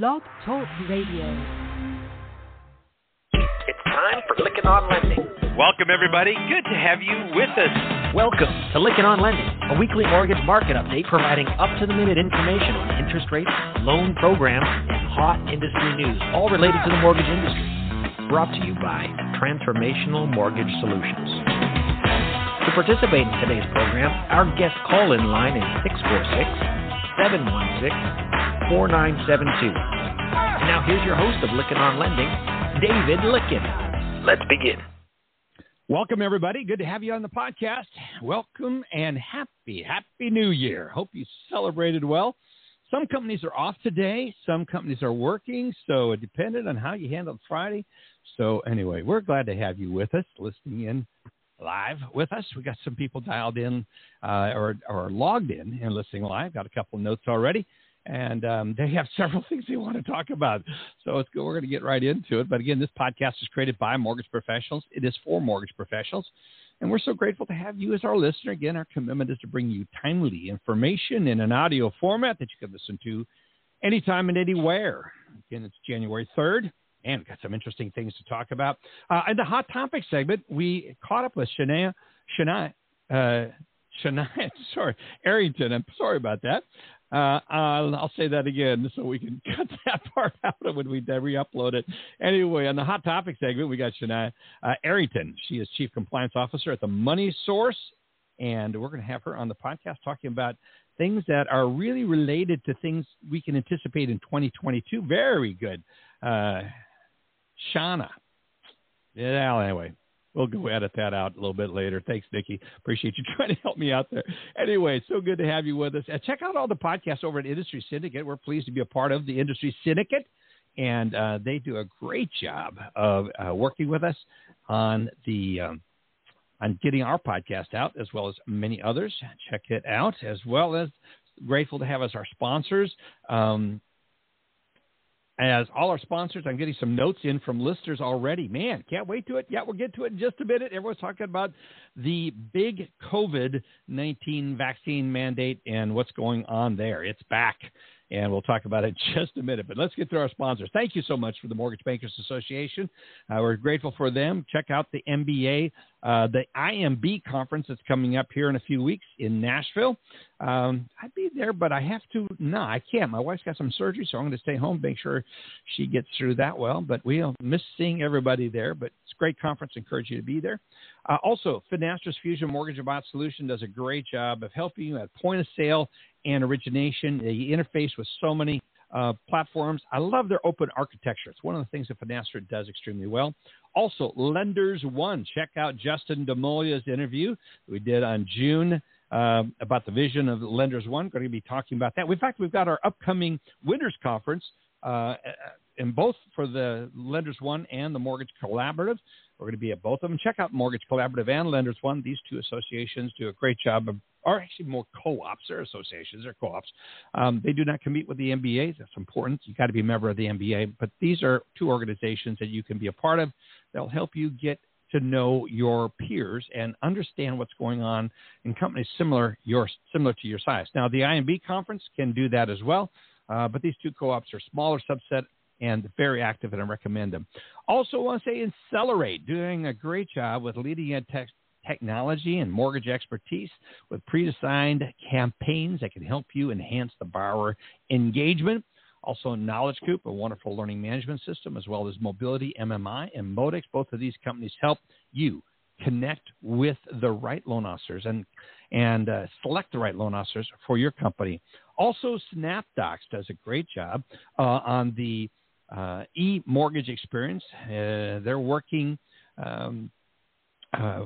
Blog Talk Radio. It's time for Lykken on Lending. Welcome, everybody. Good to have you with us. Welcome to Lykken on Lending, a weekly mortgage market update providing up to the minute information on interest rates, loan programs, and hot industry news, all related to the mortgage industry. Brought to you by Transformational Mortgage Solutions. To participate in today's program, our guest call in line is 646 716 4972. And now here's your host of Lykken on Lending, David Lykken. Let's begin. Welcome, everybody. Good to have you on the podcast. Welcome and happy, happy new year. Hope you celebrated well. Some companies are off today, some companies are working, so it depended on how you handled Friday. So, anyway, we're glad to have you with us, listening in live with us. We got some people dialed in uh, or, or logged in and listening live. Got a couple of notes already and um, they have several things they want to talk about. So. We're going to get right into it. But again, this podcast is created by mortgage professionals. It is for mortgage professionals. And we're so grateful to have you as our listener. Again, our commitment is to bring you timely information in an audio format that you can listen to anytime and anywhere. Again, it's January 3rd, and we've got some interesting things to talk about. Uh, in the Hot Topic segment, we caught up with Shania, Shania, uh, Shania, sorry, Arrington. I'm sorry about that. Uh, I'll, I'll, say that again so we can cut that part out when we re-upload it. Anyway, on the hot topic segment, we got Shania uh, Arrington. She is Chief Compliance Officer at the Money Source, and we're going to have her on the podcast talking about things that are really related to things we can anticipate in 2022. Very good, uh, Shauna. Yeah, anyway, We'll go edit that out a little bit later. Thanks, Nikki. Appreciate you trying to help me out there. Anyway, so good to have you with us. Uh, check out all the podcasts over at Industry Syndicate. We're pleased to be a part of the Industry Syndicate, and uh, they do a great job of uh, working with us on the um, on getting our podcast out, as well as many others. Check it out, as well as grateful to have as our sponsors. Um, as all our sponsors, I'm getting some notes in from listeners already. Man, can't wait to it. Yeah, we'll get to it in just a minute. Everyone's talking about the big COVID 19 vaccine mandate and what's going on there. It's back and we'll talk about it in just a minute. But let's get to our sponsors. Thank you so much for the Mortgage Bankers Association. Uh, we're grateful for them. Check out the MBA, uh, the IMB conference that's coming up here in a few weeks in Nashville. Um, I'd be there, but I have to. No, I can't. My wife's got some surgery, so I'm going to stay home, make sure she gets through that well. But we'll miss seeing everybody there. But it's a great conference. Encourage you to be there. Uh, also, Finastra's Fusion MortgageBot Solution does a great job of helping you at point of sale and origination. They interface with so many uh, platforms. I love their open architecture. It's one of the things that Finastra does extremely well. Also, Lenders One. Check out Justin Demola's interview we did on June uh, about the vision of Lenders One. We're going to be talking about that. In fact, we've got our upcoming Winners Conference uh, in both for the Lenders One and the Mortgage Collaborative. We're going to be at both of them. Check out Mortgage Collaborative and Lenders One. These two associations do a great job of, are actually more co-ops. They're associations. They're co-ops. Um, they do not compete with the MBAs. That's important. You got to be a member of the MBA. But these are two organizations that you can be a part of. They'll help you get to know your peers and understand what's going on in companies similar your similar to your size. Now, the IMB conference can do that as well. Uh, but these two co-ops are smaller subset and very active, and I recommend them. Also, want to say Accelerate, doing a great job with leading edge tech technology and mortgage expertise with pre-designed campaigns that can help you enhance the borrower engagement. Also, Knowledge Coop, a wonderful learning management system, as well as Mobility MMI and Modex. Both of these companies help you connect with the right loan officers and and uh, select the right loan officers for your company. Also, SnapDocs does a great job uh, on the uh, e-mortgage experience. Uh, they're working um, uh,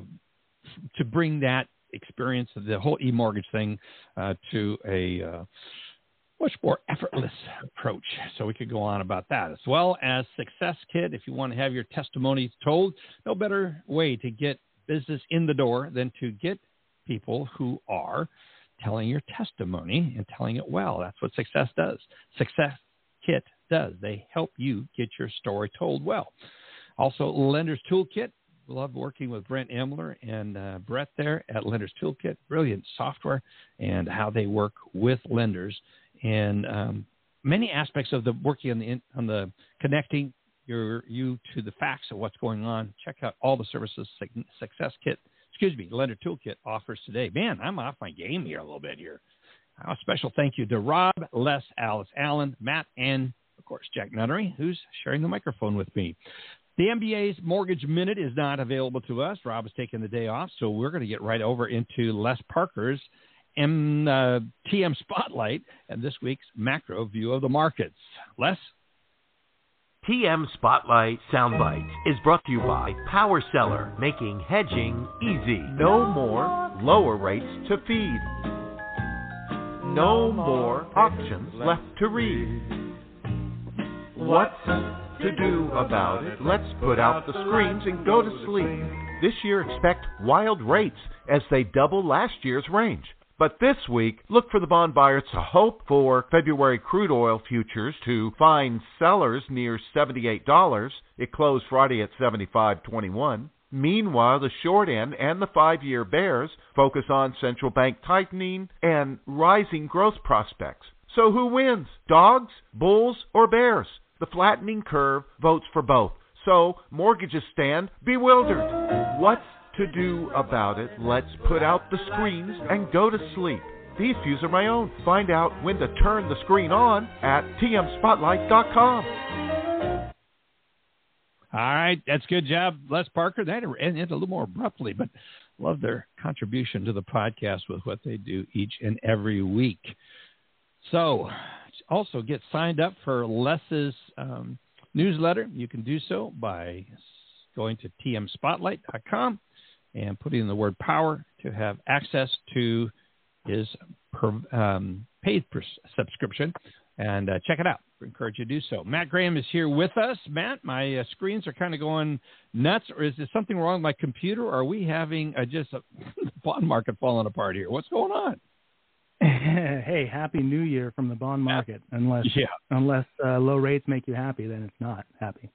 to bring that experience, of the whole e-mortgage thing, uh, to a uh, much more effortless approach. So we could go on about that as well as Success Kit. If you want to have your testimonies told, no better way to get business in the door than to get people who are telling your testimony and telling it well. That's what Success does. Success Kit does. They help you get your story told well. Also, Lenders Toolkit. Love working with Brent Emler and uh, Brett there at Lenders Toolkit. Brilliant software and how they work with lenders and um, many aspects of the working on the on the connecting your you to the facts of what's going on. Check out all the services Success Kit, excuse me, Lender Toolkit offers today. Man, I'm off my game here a little bit here. A special thank you to Rob, Les, Alice Allen, Matt, and of course Jack Nunnery, who's sharing the microphone with me. The MBA's Mortgage Minute is not available to us. Rob is taking the day off, so we're going to get right over into Les Parker's M, uh, TM Spotlight and this week's macro view of the markets. Les? TM Spotlight Soundbites is brought to you by Power Seller, making hedging easy. No more lower rates to feed. No more auctions left to read. What's to do about it? Let's put out the screens and go to sleep. This year, expect wild rates as they double last year's range. But this week, look for the bond buyers to hope for February crude oil futures to find sellers near $78. It closed Friday at 75.21. Meanwhile, the short end and the five year bears focus on central bank tightening and rising growth prospects. So who wins? Dogs, bulls, or bears? The flattening curve votes for both. So mortgages stand bewildered. What's to do about it, let's put out the screens and go to sleep. These views are my own. Find out when to turn the screen on at tmspotlight.com. All right, that's good job, Les Parker. That ended a little more abruptly, but love their contribution to the podcast with what they do each and every week. So, also get signed up for Les's um, newsletter. You can do so by going to tmspotlight.com and putting in the word power to have access to his per, um, paid per subscription. And uh, check it out. I encourage you to do so. Matt Graham is here with us. Matt, my uh, screens are kind of going nuts, or is there something wrong with my computer? Or are we having uh, just a bond market falling apart here? What's going on? hey, happy New Year from the bond market. Unless yeah. unless uh, low rates make you happy, then it's not happy.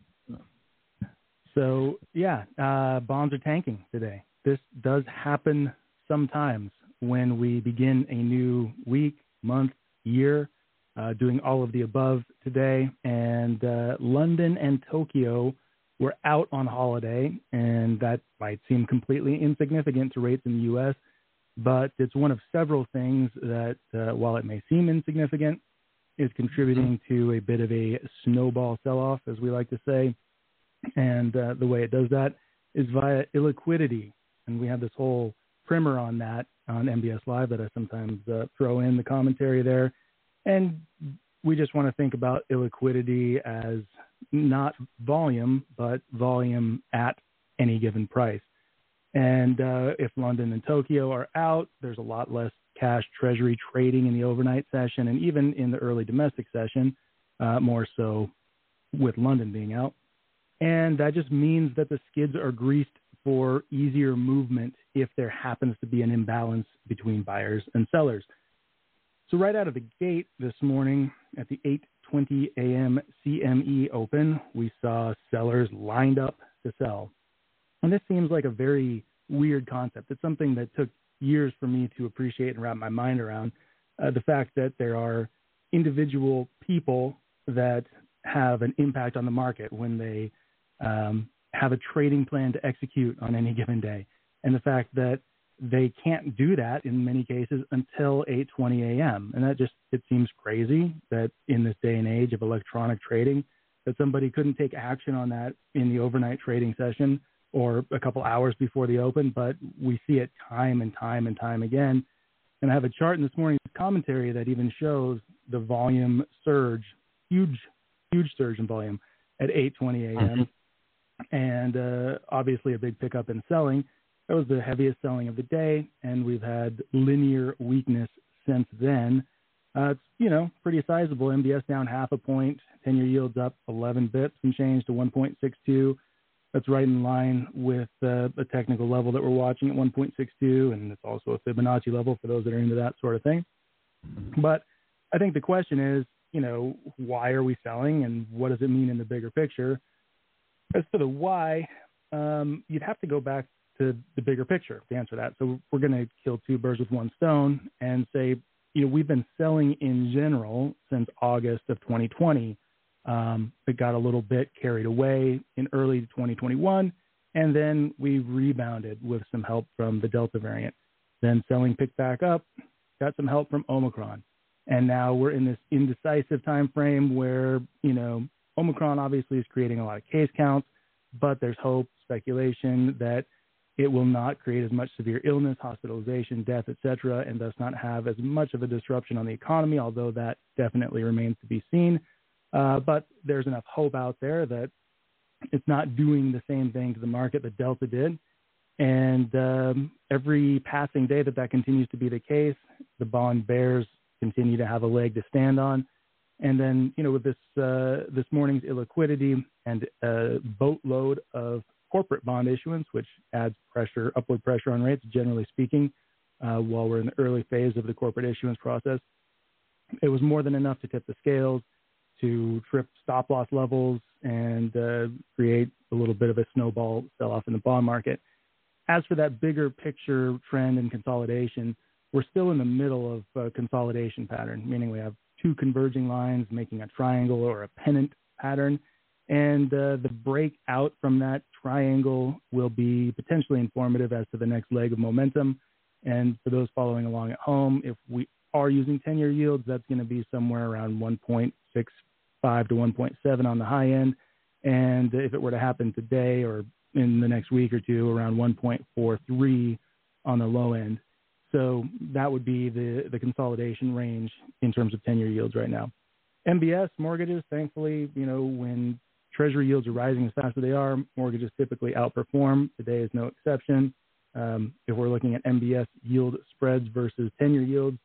So yeah, uh, bonds are tanking today this does happen sometimes when we begin a new week, month, year, uh, doing all of the above today. And uh, London and Tokyo were out on holiday, and that might seem completely insignificant to rates in the U.S., but it's one of several things that, uh, while it may seem insignificant, is contributing to a bit of a snowball sell off, as we like to say. And uh, the way it does that is via illiquidity and we have this whole primer on that on MBS Live that I sometimes uh, throw in the commentary there. And we just want to think about illiquidity as not volume, but volume at any given price. And uh, if London and Tokyo are out, there's a lot less cash treasury trading in the overnight session and even in the early domestic session, uh, more so with London being out. And that just means that the skids are greased for easier movement if there happens to be an imbalance between buyers and sellers. So right out of the gate this morning at the 8:20 a.m. CME open, we saw sellers lined up to sell. And this seems like a very weird concept. It's something that took years for me to appreciate and wrap my mind around. Uh, the fact that there are individual people that have an impact on the market when they um, have a trading plan to execute on any given day. And the fact that they can't do that in many cases until 8:20 a.m. And that just it seems crazy that in this day and age of electronic trading that somebody couldn't take action on that in the overnight trading session or a couple hours before the open, but we see it time and time and time again. And I have a chart in this morning's commentary that even shows the volume surge, huge, huge surge in volume at 8:20 a.m. Mm-hmm and uh, obviously a big pickup in selling. That was the heaviest selling of the day, and we've had linear weakness since then. Uh, it's you know pretty sizable. MBS down half a point, ten-year yields up 11 bips and change to 1.62. That's right in line with uh, a technical level that we're watching at 1.62, and it's also a Fibonacci level for those that are into that sort of thing. But I think the question is, you know, why are we selling, and what does it mean in the bigger picture? As to the why, um, you'd have to go back to the bigger picture to answer that. So we're going to kill two birds with one stone and say, you know, we've been selling in general since August of 2020. Um, it got a little bit carried away in early 2021, and then we rebounded with some help from the Delta variant. Then selling picked back up, got some help from Omicron, and now we're in this indecisive time frame where you know Omicron obviously is creating a lot of case counts, but there's hope, speculation that it will not create as much severe illness, hospitalization, death, etc., and thus not have as much of a disruption on the economy, although that definitely remains to be seen. Uh, but there's enough hope out there that it's not doing the same thing to the market that Delta did. And um, every passing day that that continues to be the case, the bond bears continue to have a leg to stand on. And then, you know, with this uh, this morning's illiquidity and a boatload of corporate bond issuance, which adds pressure, upward pressure on rates, generally speaking, uh, while we're in the early phase of the corporate issuance process, it was more than enough to tip the scales, to trip stop loss levels, and uh, create a little bit of a snowball sell off in the bond market. As for that bigger picture trend and consolidation, we're still in the middle of a consolidation pattern, meaning we have two converging lines making a triangle or a pennant pattern. And uh, the break out from that triangle will be potentially informative as to the next leg of momentum. And for those following along at home, if we are using 10 year yields, that's going to be somewhere around 1.65 to 1.7 on the high end. And if it were to happen today or in the next week or two, around 1.43 on the low end. So that would be the, the consolidation range in terms of 10 year yields right now. MBS mortgages, thankfully, you know, when treasury yields are rising as fast as they are, mortgages typically outperform. Today is no exception. Um, if we're looking at MBS yield spreads versus 10 year yields,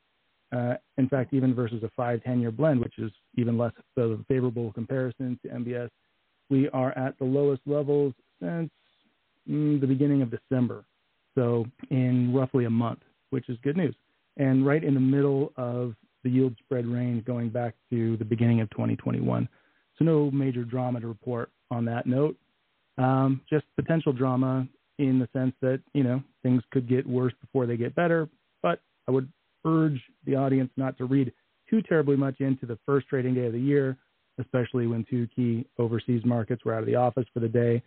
uh, in fact, even versus a 5 10 year blend, which is even less of a favorable comparison to MBS, we are at the lowest levels since mm, the beginning of December. So, in roughly a month which is good news. And right in the middle of the yield spread range going back to the beginning of 2021. So no major drama to report on that note. Um, just potential drama in the sense that, you know, things could get worse before they get better. But I would urge the audience not to read too terribly much into the first trading day of the year, especially when two key overseas markets were out of the office for the day.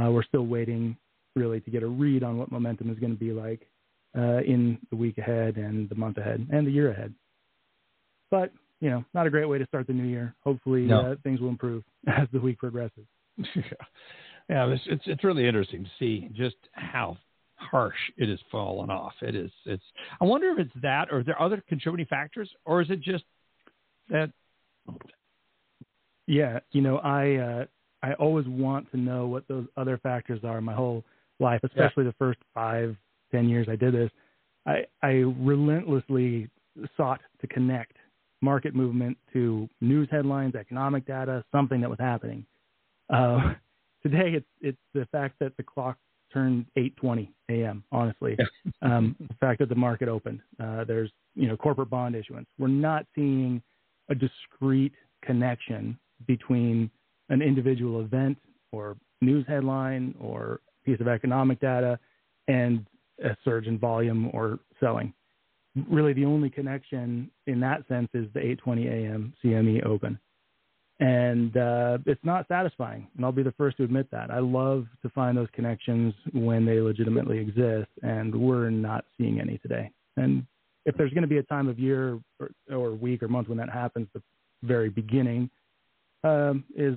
Uh, we're still waiting really to get a read on what momentum is going to be like uh, in the week ahead and the month ahead and the year ahead. But you know, not a great way to start the new year. Hopefully, no. uh, things will improve as the week progresses. yeah, it's, it's it's really interesting to see just how harsh it has fallen off. It is. It's. I wonder if it's that, or are there other contributing factors, or is it just that? Yeah, you know, I uh, I always want to know what those other factors are my whole life, especially yeah. the first five, ten years I did this, I, I relentlessly sought to connect market movement to news headlines, economic data, something that was happening. Uh, today, it's it's the fact that the clock turned 8:20 a.m. Honestly, um, the fact that the market opened. Uh, there's you know corporate bond issuance. We're not seeing a discrete connection between an individual event or news headline or piece of economic data and a surge in volume or selling. Really, the only connection in that sense is the 8:20 a.m. CME Open, and uh, it's not satisfying. And I'll be the first to admit that. I love to find those connections when they legitimately exist, and we're not seeing any today. And if there's going to be a time of year or, or week or month when that happens, the very beginning um, is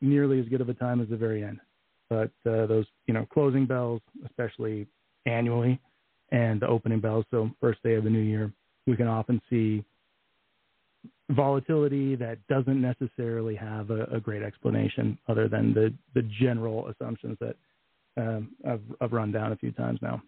nearly as good of a time as the very end. But uh, those, you know, closing bells, especially annually and the opening bells. So first day of the new year, we can often see volatility that doesn't necessarily have a, a great explanation other than the, the general assumptions that um, I've, I've run down a few times now.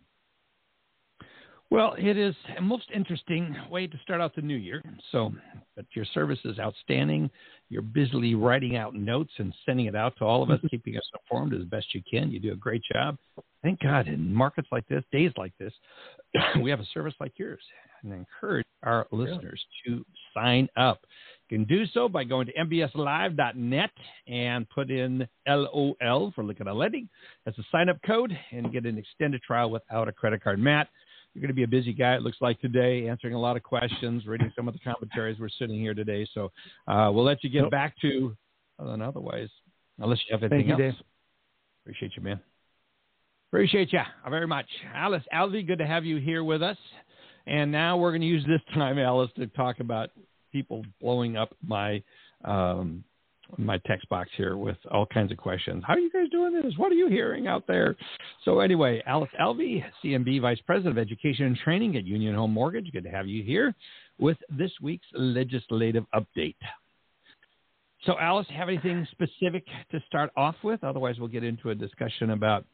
Well, it is a most interesting way to start out the new year. So, but your service is outstanding. You're busily writing out notes and sending it out to all of us, keeping us informed as best you can. You do a great job. Thank God in markets like this, days like this, we have a service like yours and encourage our listeners to sign up. You can do so by going to mbslive.net and put in LOL for on Lending as a sign up code and get an extended trial without a credit card. Matt, you're going to be a busy guy. It looks like today, answering a lot of questions, reading some of the commentaries. We're sitting here today, so uh, we'll let you get back to. Uh, otherwise, unless you have anything Thank you, else. Dave. Appreciate you, man. Appreciate you very much, Alice Alvey. Good to have you here with us. And now we're going to use this time, Alice, to talk about people blowing up my um, my text box here with all kinds of questions. How are you guys doing this? What are you hearing out there? So anyway, Alice Alvey, CMB Vice President of Education and Training at Union Home Mortgage. Good to have you here with this week's legislative update. So, Alice, have anything specific to start off with? Otherwise, we'll get into a discussion about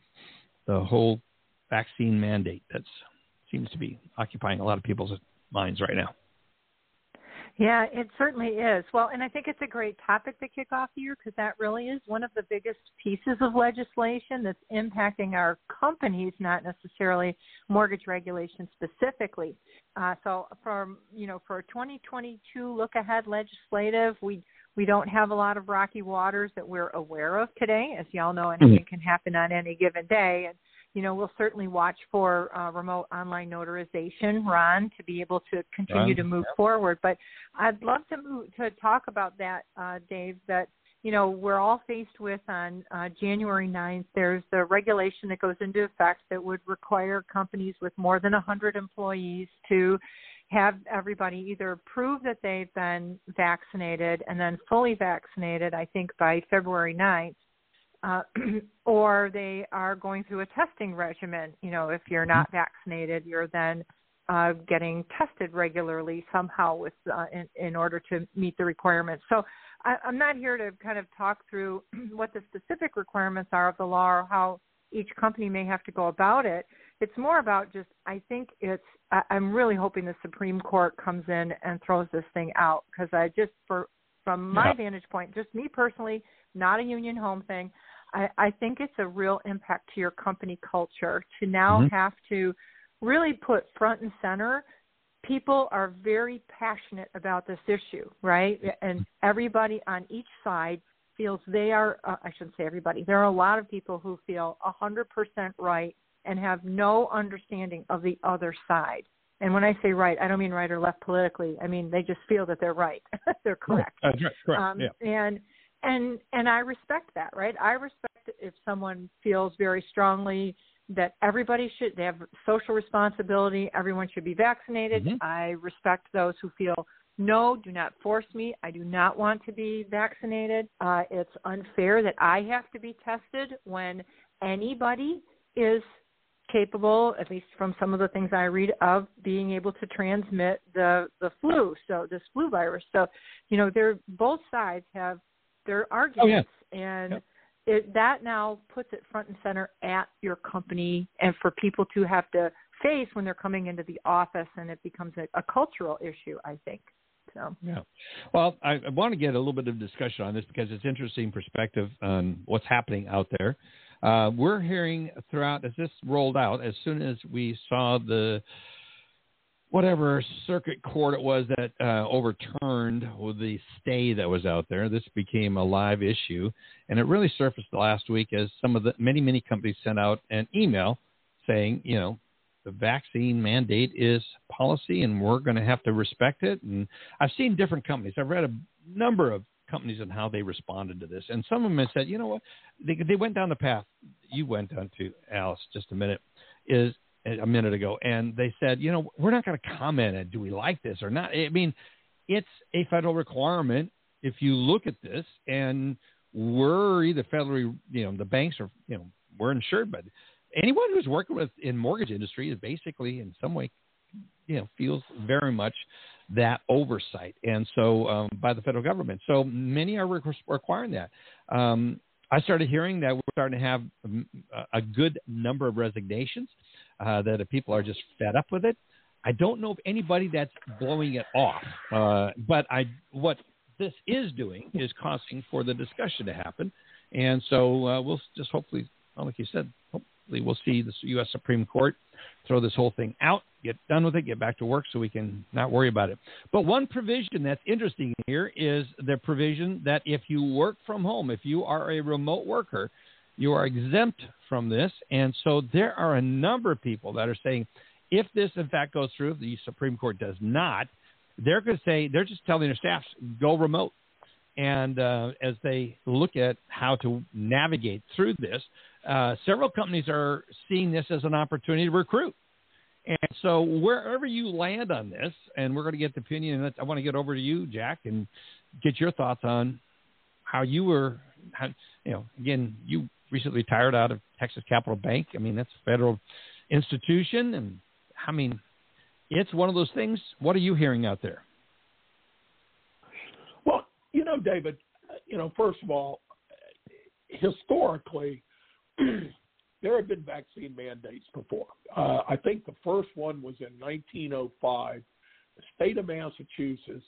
the whole vaccine mandate that seems to be occupying a lot of people's minds right now. Yeah, it certainly is. Well, and I think it's a great topic to kick off the year because that really is one of the biggest pieces of legislation that's impacting our companies, not necessarily mortgage regulation specifically. Uh, so, for you know, for 2022 look ahead legislative, we we don't have a lot of rocky waters that we're aware of today. As y'all know, anything mm-hmm. can happen on any given day, and you know, we'll certainly watch for uh, remote online notarization, Ron, to be able to continue to move forward. But I'd love to move, to talk about that, uh, Dave. That you know we're all faced with on uh, January 9th. There's the regulation that goes into effect that would require companies with more than 100 employees to have everybody either prove that they've been vaccinated and then fully vaccinated. I think by February 9th uh, or they are going through a testing regimen. You know, if you're not mm-hmm. vaccinated, you're then uh, getting tested regularly somehow with uh, in, in order to meet the requirements. So I, I'm not here to kind of talk through what the specific requirements are of the law or how each company may have to go about it. It's more about just I think it's I, I'm really hoping the Supreme Court comes in and throws this thing out because I just for from my yeah. vantage point, just me personally, not a union home thing. I, I think it's a real impact to your company culture to now mm-hmm. have to really put front and center people are very passionate about this issue, right? And everybody on each side feels they are, uh, I shouldn't say everybody, there are a lot of people who feel 100% right and have no understanding of the other side. And when I say right, I don't mean right or left politically. I mean they just feel that they're right. they're correct. Right. Uh, correct. Um, yeah. And and and I respect that, right? I respect if someone feels very strongly that everybody should they have social responsibility, everyone should be vaccinated. Mm-hmm. I respect those who feel no, do not force me. I do not want to be vaccinated. Uh, it's unfair that I have to be tested when anybody is capable, at least from some of the things I read, of being able to transmit the the flu. So this flu virus. So, you know, they're both sides have their arguments, oh, yeah. and it, that now puts it front and center at your company, and for people to have to face when they're coming into the office, and it becomes a, a cultural issue. I think. So. Yeah. Well, I, I, want to get a little bit of discussion on this because it's interesting perspective on what's happening out there. Uh, we're hearing throughout as this rolled out, as soon as we saw the whatever circuit court it was that uh, overturned the stay that was out there. This became a live issue, and it really surfaced last week as some of the many many companies sent out an email saying, you know, the vaccine mandate is policy, and we're going to have to respect it. And I've seen different companies. I've read a number of companies and how they responded to this, and some of them have said, you know what, they they went down the path you went down to, Alice, just a minute. Is a minute ago, and they said, you know, we're not going to comment on do we like this or not. I mean, it's a federal requirement. If you look at this, and we're either federally, you know, the banks are, you know, we're insured, but anyone who's working with in mortgage industry is basically in some way, you know, feels very much that oversight, and so um, by the federal government. So many are requiring that. Um, I started hearing that we're starting to have a good number of resignations uh, that people are just fed up with it. I don't know of anybody that's blowing it off, uh, but I what this is doing is causing for the discussion to happen, and so uh, we'll just hopefully, like you said, hopefully we'll see the U.S. Supreme Court throw this whole thing out, get done with it, get back to work, so we can not worry about it. But one provision that's interesting here is the provision that if you work from home, if you are a remote worker, you are exempt from this. And so there are a number of people that are saying if this in fact goes through, if the Supreme Court does not, they're going to say they're just telling their staffs go remote. And uh, as they look at how to navigate through this, uh, several companies are seeing this as an opportunity to recruit. And so wherever you land on this, and we're going to get the opinion, I want to get over to you, Jack, and get your thoughts on how you were, how, you know, again, you recently retired out of Texas Capital Bank. I mean, that's a federal institution, and I mean, it's one of those things. What are you hearing out there? Well, you know, David, you know, first of all, historically, there have been vaccine mandates before. Uh, I think the first one was in 1905. The state of Massachusetts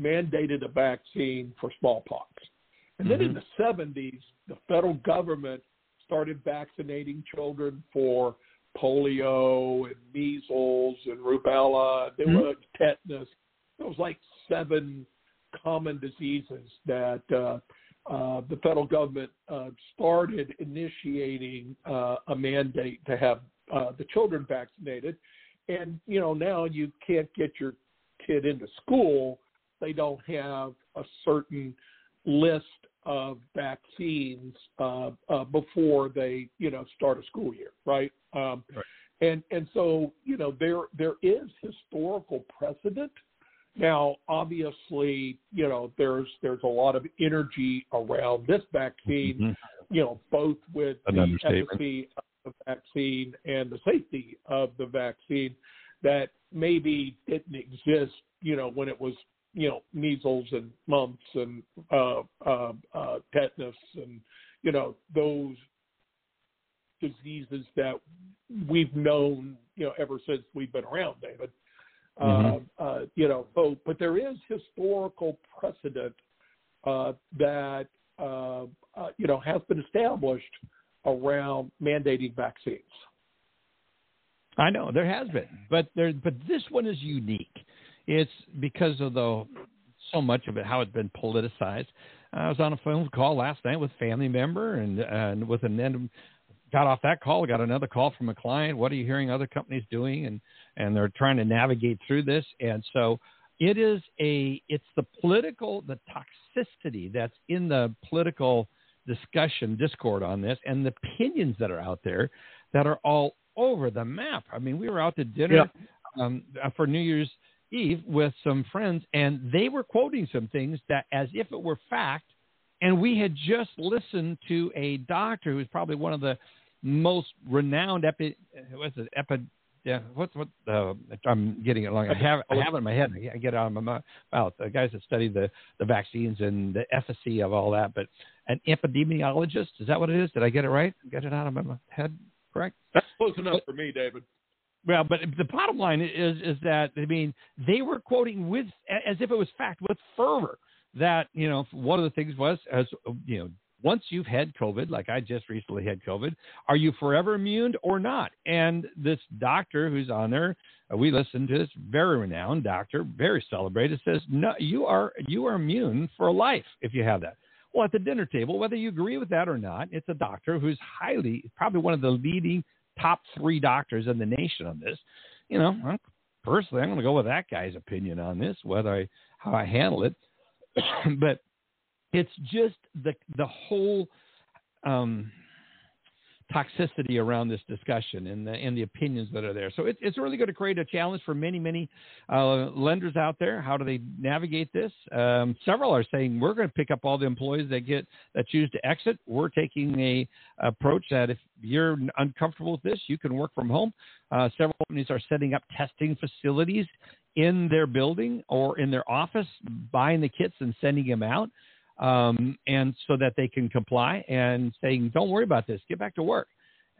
mandated a vaccine for smallpox. And mm-hmm. then in mm-hmm. the 70s, the federal government started vaccinating children for polio and measles and rubella. There mm-hmm. were tetanus. There was like seven common diseases that uh, uh, the federal government uh, started initiating uh, a mandate to have uh, the children vaccinated. And you know now you can't get your kid into school. They don't have a certain list of vaccines uh, uh, before they, you know, start a school year, right? Um, right. And and so you know there there is historical precedent. Now, obviously, you know there's there's a lot of energy around this vaccine, mm-hmm. you know, both with An the efficacy of the vaccine and the safety of the vaccine that maybe didn't exist, you know, when it was you know measles and mumps and uh, uh, uh, tetanus and you know those diseases that we've known you know ever since we've been around, David. Mm-hmm. Uh, uh, you know, so but there is historical precedent uh, that uh, uh, you know has been established around mandating vaccines. I know there has been, but there, but this one is unique it's because of the so much of it how it's been politicized. I was on a phone call last night with a family member, and and with an end got off that call, got another call from a client. What are you hearing other companies doing? And and they're trying to navigate through this. And so it is a it's the political the toxicity that's in the political discussion discord on this and the opinions that are out there that are all over the map. I mean, we were out to dinner yeah. um, for New Year's Eve with some friends, and they were quoting some things that, as if it were fact, and we had just listened to a doctor who's probably one of the most renowned epi, what's it, epi, yeah, what's what? Uh, I'm getting it wrong. I have I have it in my head. I get it out of my mouth. The guys that study the the vaccines and the efficacy of all that. But an epidemiologist is that what it is? Did I get it right? Get it out of my head correct? That's close enough for me, David. Well, but the bottom line is is that I mean they were quoting with as if it was fact with fervor that you know one of the things was as you know once you've had COVID, like I just recently had COVID, are you forever immune or not? And this doctor who's on there, uh, we listened to this very renowned doctor, very celebrated, says no, you are you are immune for life if you have that. Well, at the dinner table, whether you agree with that or not, it's a doctor who's highly, probably one of the leading top three doctors in the nation on this. You know, I'm, personally, I'm going to go with that guy's opinion on this, whether I how I handle it. but it's just the the whole um, toxicity around this discussion and the, and the opinions that are there. So it, it's really going to create a challenge for many, many uh, lenders out there. How do they navigate this? Um, several are saying we're going to pick up all the employees that get that choose to exit. We're taking a approach that if you're uncomfortable with this, you can work from home. Uh, several companies are setting up testing facilities in their building or in their office, buying the kits and sending them out um, and so that they can comply and saying, "Don't worry about this. Get back to work."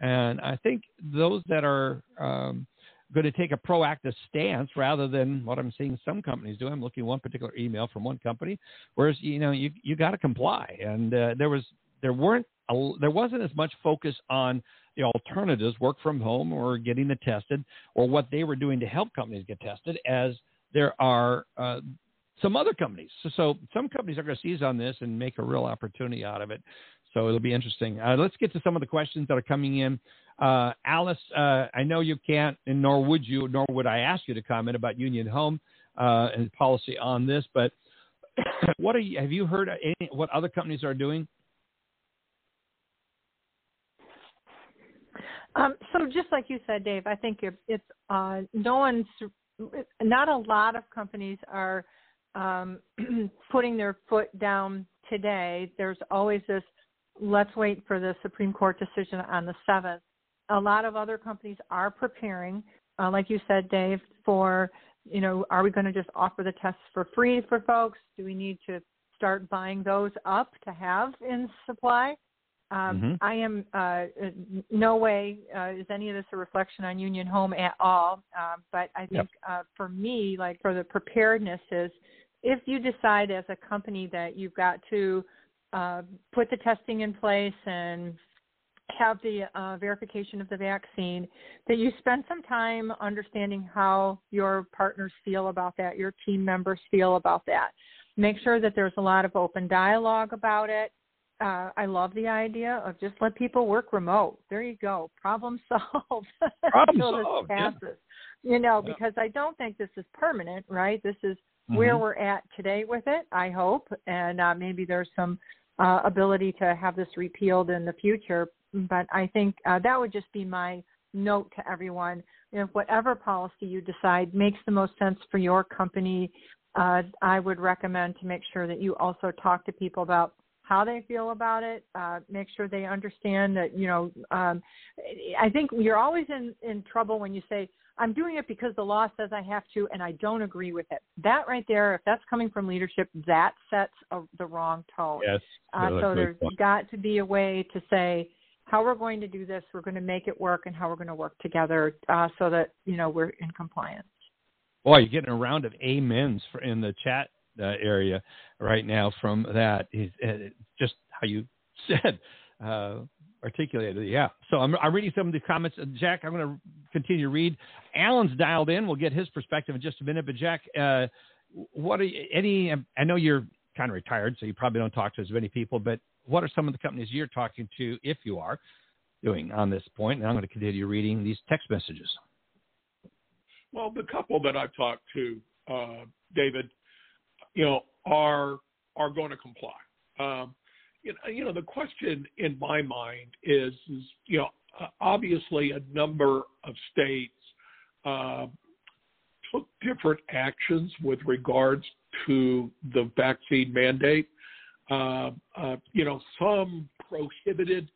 And I think those that are um, going to take a proactive stance rather than what I'm seeing some companies do. I'm looking at one particular email from one company, whereas you know you you got to comply, and uh, there was there weren't a, there wasn't as much focus on the alternatives, work from home or getting the tested, or what they were doing to help companies get tested, as there are uh, some other companies. So, so some companies are going to seize on this and make a real opportunity out of it. So it'll be interesting. Uh, let's get to some of the questions that are coming in. Uh, Alice, uh, I know you can't, and nor would you, nor would I ask you to comment about Union Home uh, and policy on this. But what are you? Have you heard any, what other companies are doing? Um, so just like you said, Dave, I think it's uh, no one's, not a lot of companies are um, putting their foot down today. There's always this, let's wait for the Supreme Court decision on the seventh. A lot of other companies are preparing, uh, like you said, Dave, for you know, are we going to just offer the tests for free for folks? Do we need to start buying those up to have in supply? Um, mm-hmm. I am uh, no way uh, is any of this a reflection on Union Home at all. Um, but I think yep. uh, for me, like for the preparedness is if you decide as a company that you've got to uh, put the testing in place and have the uh, verification of the vaccine, that you spend some time understanding how your partners feel about that, your team members feel about that. Make sure that there's a lot of open dialogue about it uh, I love the idea of just let people work remote. There you go, problem solved. Problem solved. passes. Yeah. You know, yeah. because I don't think this is permanent, right? This is mm-hmm. where we're at today with it. I hope, and uh, maybe there's some uh, ability to have this repealed in the future. But I think uh, that would just be my note to everyone. If whatever policy you decide makes the most sense for your company, uh, I would recommend to make sure that you also talk to people about how they feel about it. Uh, make sure they understand that you know. Um, I think you're always in in trouble when you say I'm doing it because the law says I have to, and I don't agree with it. That right there, if that's coming from leadership, that sets a, the wrong tone. Yes. Uh, so there's point. got to be a way to say how we're going to do this. We're going to make it work, and how we're going to work together uh, so that you know we're in compliance. Boy, you're getting a round of amens for, in the chat uh, area right now from that. Is uh, just how you said uh, articulated. Yeah. So I'm, I'm reading some of the comments. Uh, Jack, I'm going to continue to read. Alan's dialed in. We'll get his perspective in just a minute. But Jack, uh, what are you, any? I know you're kind of retired, so you probably don't talk to as many people. But what are some of the companies you're talking to, if you are, doing on this point? And I'm going to continue reading these text messages. Well, the couple that I've talked to, uh, David, you know, are are going to comply. Um, you know, you know, the question in my mind is, is you know, obviously a number of states uh, took different actions with regards to the vaccine mandate. Uh, uh, you know, some prohibited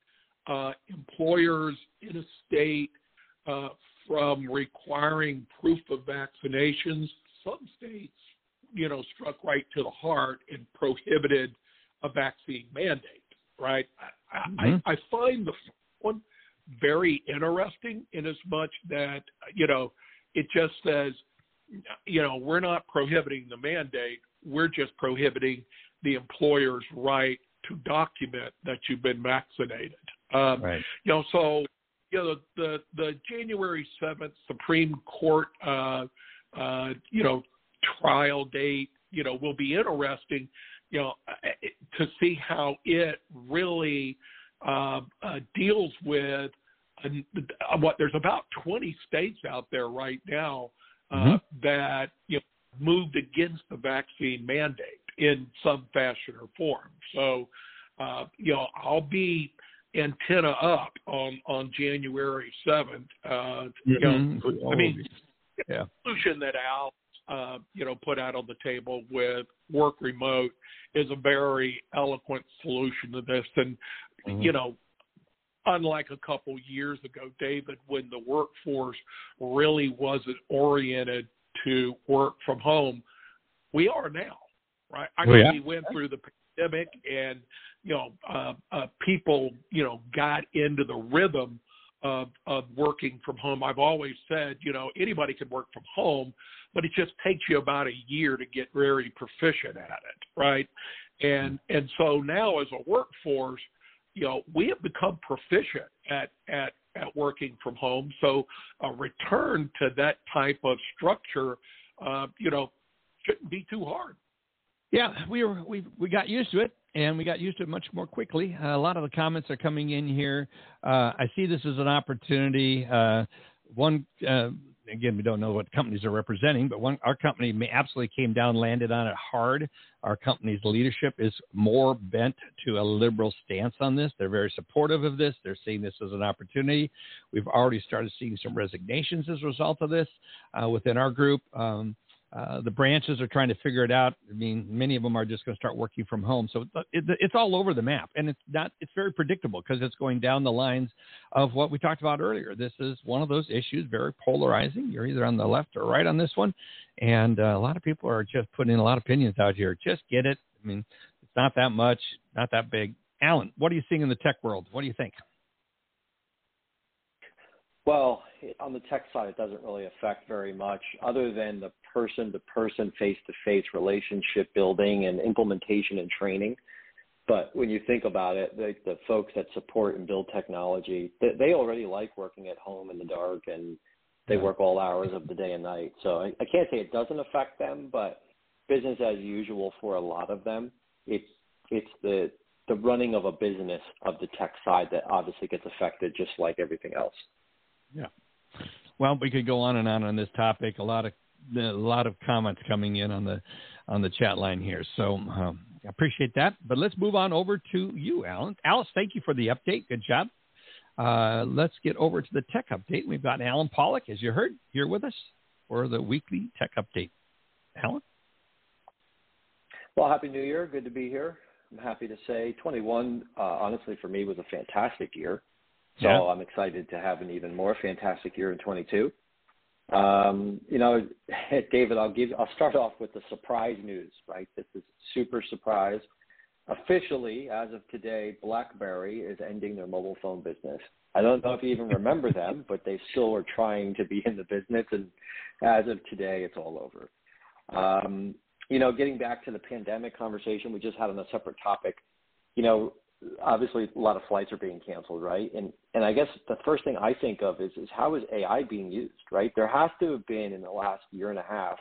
uh, employers in a state uh, from requiring proof of vaccinations. Some states you know, struck right to the heart and prohibited a vaccine mandate, right? Mm-hmm. I, I find the one very interesting in as much that, you know, it just says, you know, we're not prohibiting the mandate, we're just prohibiting the employer's right to document that you've been vaccinated. Um, right. You know, so you know the the, the January seventh Supreme Court, uh, uh, you know, trial date, you know, will be interesting, you know, to see how it really uh, uh, deals with uh, what there's about 20 states out there right now uh, mm-hmm. that you know moved against the vaccine mandate in some fashion or form. So, uh, you know, I'll be antenna up on on January 7th. Uh, mm-hmm. You know, mm-hmm. I mean, yeah. solution that Al uh, you know, put out on the table with work remote is a very eloquent solution to this. And, mm-hmm. you know, unlike a couple years ago, David, when the workforce really wasn't oriented to work from home, we are now, right? I mean, oh, yeah. we went through the pandemic and, you know, uh, uh, people, you know, got into the rhythm of, of working from home. I've always said, you know, anybody can work from home, but it just takes you about a year to get very proficient at it, right? And and so now as a workforce, you know, we have become proficient at at at working from home. So a return to that type of structure, uh, you know, shouldn't be too hard. Yeah, we were we we got used to it. And we got used to it much more quickly. Uh, a lot of the comments are coming in here. Uh, I see this as an opportunity. Uh, one, uh, again, we don't know what companies are representing, but one, our company absolutely came down, landed on it hard. Our company's leadership is more bent to a liberal stance on this. They're very supportive of this. They're seeing this as an opportunity. We've already started seeing some resignations as a result of this uh, within our group. Um, uh, the branches are trying to figure it out. I mean, many of them are just going to start working from home, so it, it's all over the map, and it's not. It's very predictable because it's going down the lines of what we talked about earlier. This is one of those issues, very polarizing. You're either on the left or right on this one, and uh, a lot of people are just putting in a lot of opinions out here. Just get it. I mean, it's not that much, not that big. Allen, what are you seeing in the tech world? What do you think? Well, on the tech side, it doesn't really affect very much other than the person to person, face to face relationship building and implementation and training. But when you think about it, the, the folks that support and build technology, they, they already like working at home in the dark and they work all hours of the day and night. So I, I can't say it doesn't affect them, but business as usual for a lot of them. It's it's the the running of a business of the tech side that obviously gets affected just like everything else. Yeah. Well, we could go on and on on this topic. A lot of a lot of comments coming in on the on the chat line here. So um, I appreciate that. But let's move on over to you, Allen. Alice, thank you for the update. Good job. Uh, let's get over to the tech update. We've got Allen Pollock, as you heard, here with us for the weekly tech update. Allen? Well, Happy New Year. Good to be here. I'm happy to say 21, uh, honestly, for me was a fantastic year. So yeah. I'm excited to have an even more fantastic year in 22. Um, you know, David, I'll give I'll start off with the surprise news, right? This is super surprise. Officially, as of today, BlackBerry is ending their mobile phone business. I don't know if you even remember them, but they still are trying to be in the business, and as of today, it's all over. Um, you know, getting back to the pandemic conversation we just had on a separate topic, you know, obviously a lot of flights are being canceled, right? And and I guess the first thing I think of is is how is AI being used, right? There has to have been in the last year and a half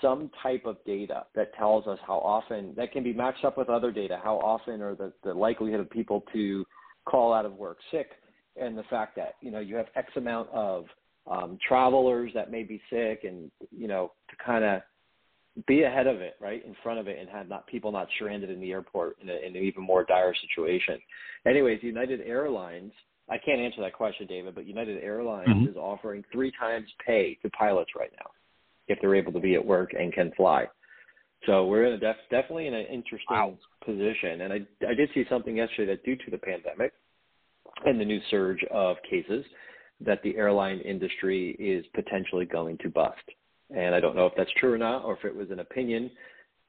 some type of data that tells us how often that can be matched up with other data, how often or the, the likelihood of people to call out of work sick and the fact that, you know, you have X amount of um, travelers that may be sick and, you know, to kind of be ahead of it, right, in front of it, and have not people not stranded in the airport in, a, in an even more dire situation. Anyways, United Airlines. I can't answer that question, David, but United Airlines mm-hmm. is offering three times pay to pilots right now if they're able to be at work and can fly. So we're in a def- definitely in an interesting wow. position. And I, I did see something yesterday that due to the pandemic and the new surge of cases, that the airline industry is potentially going to bust. And I don't know if that's true or not, or if it was an opinion,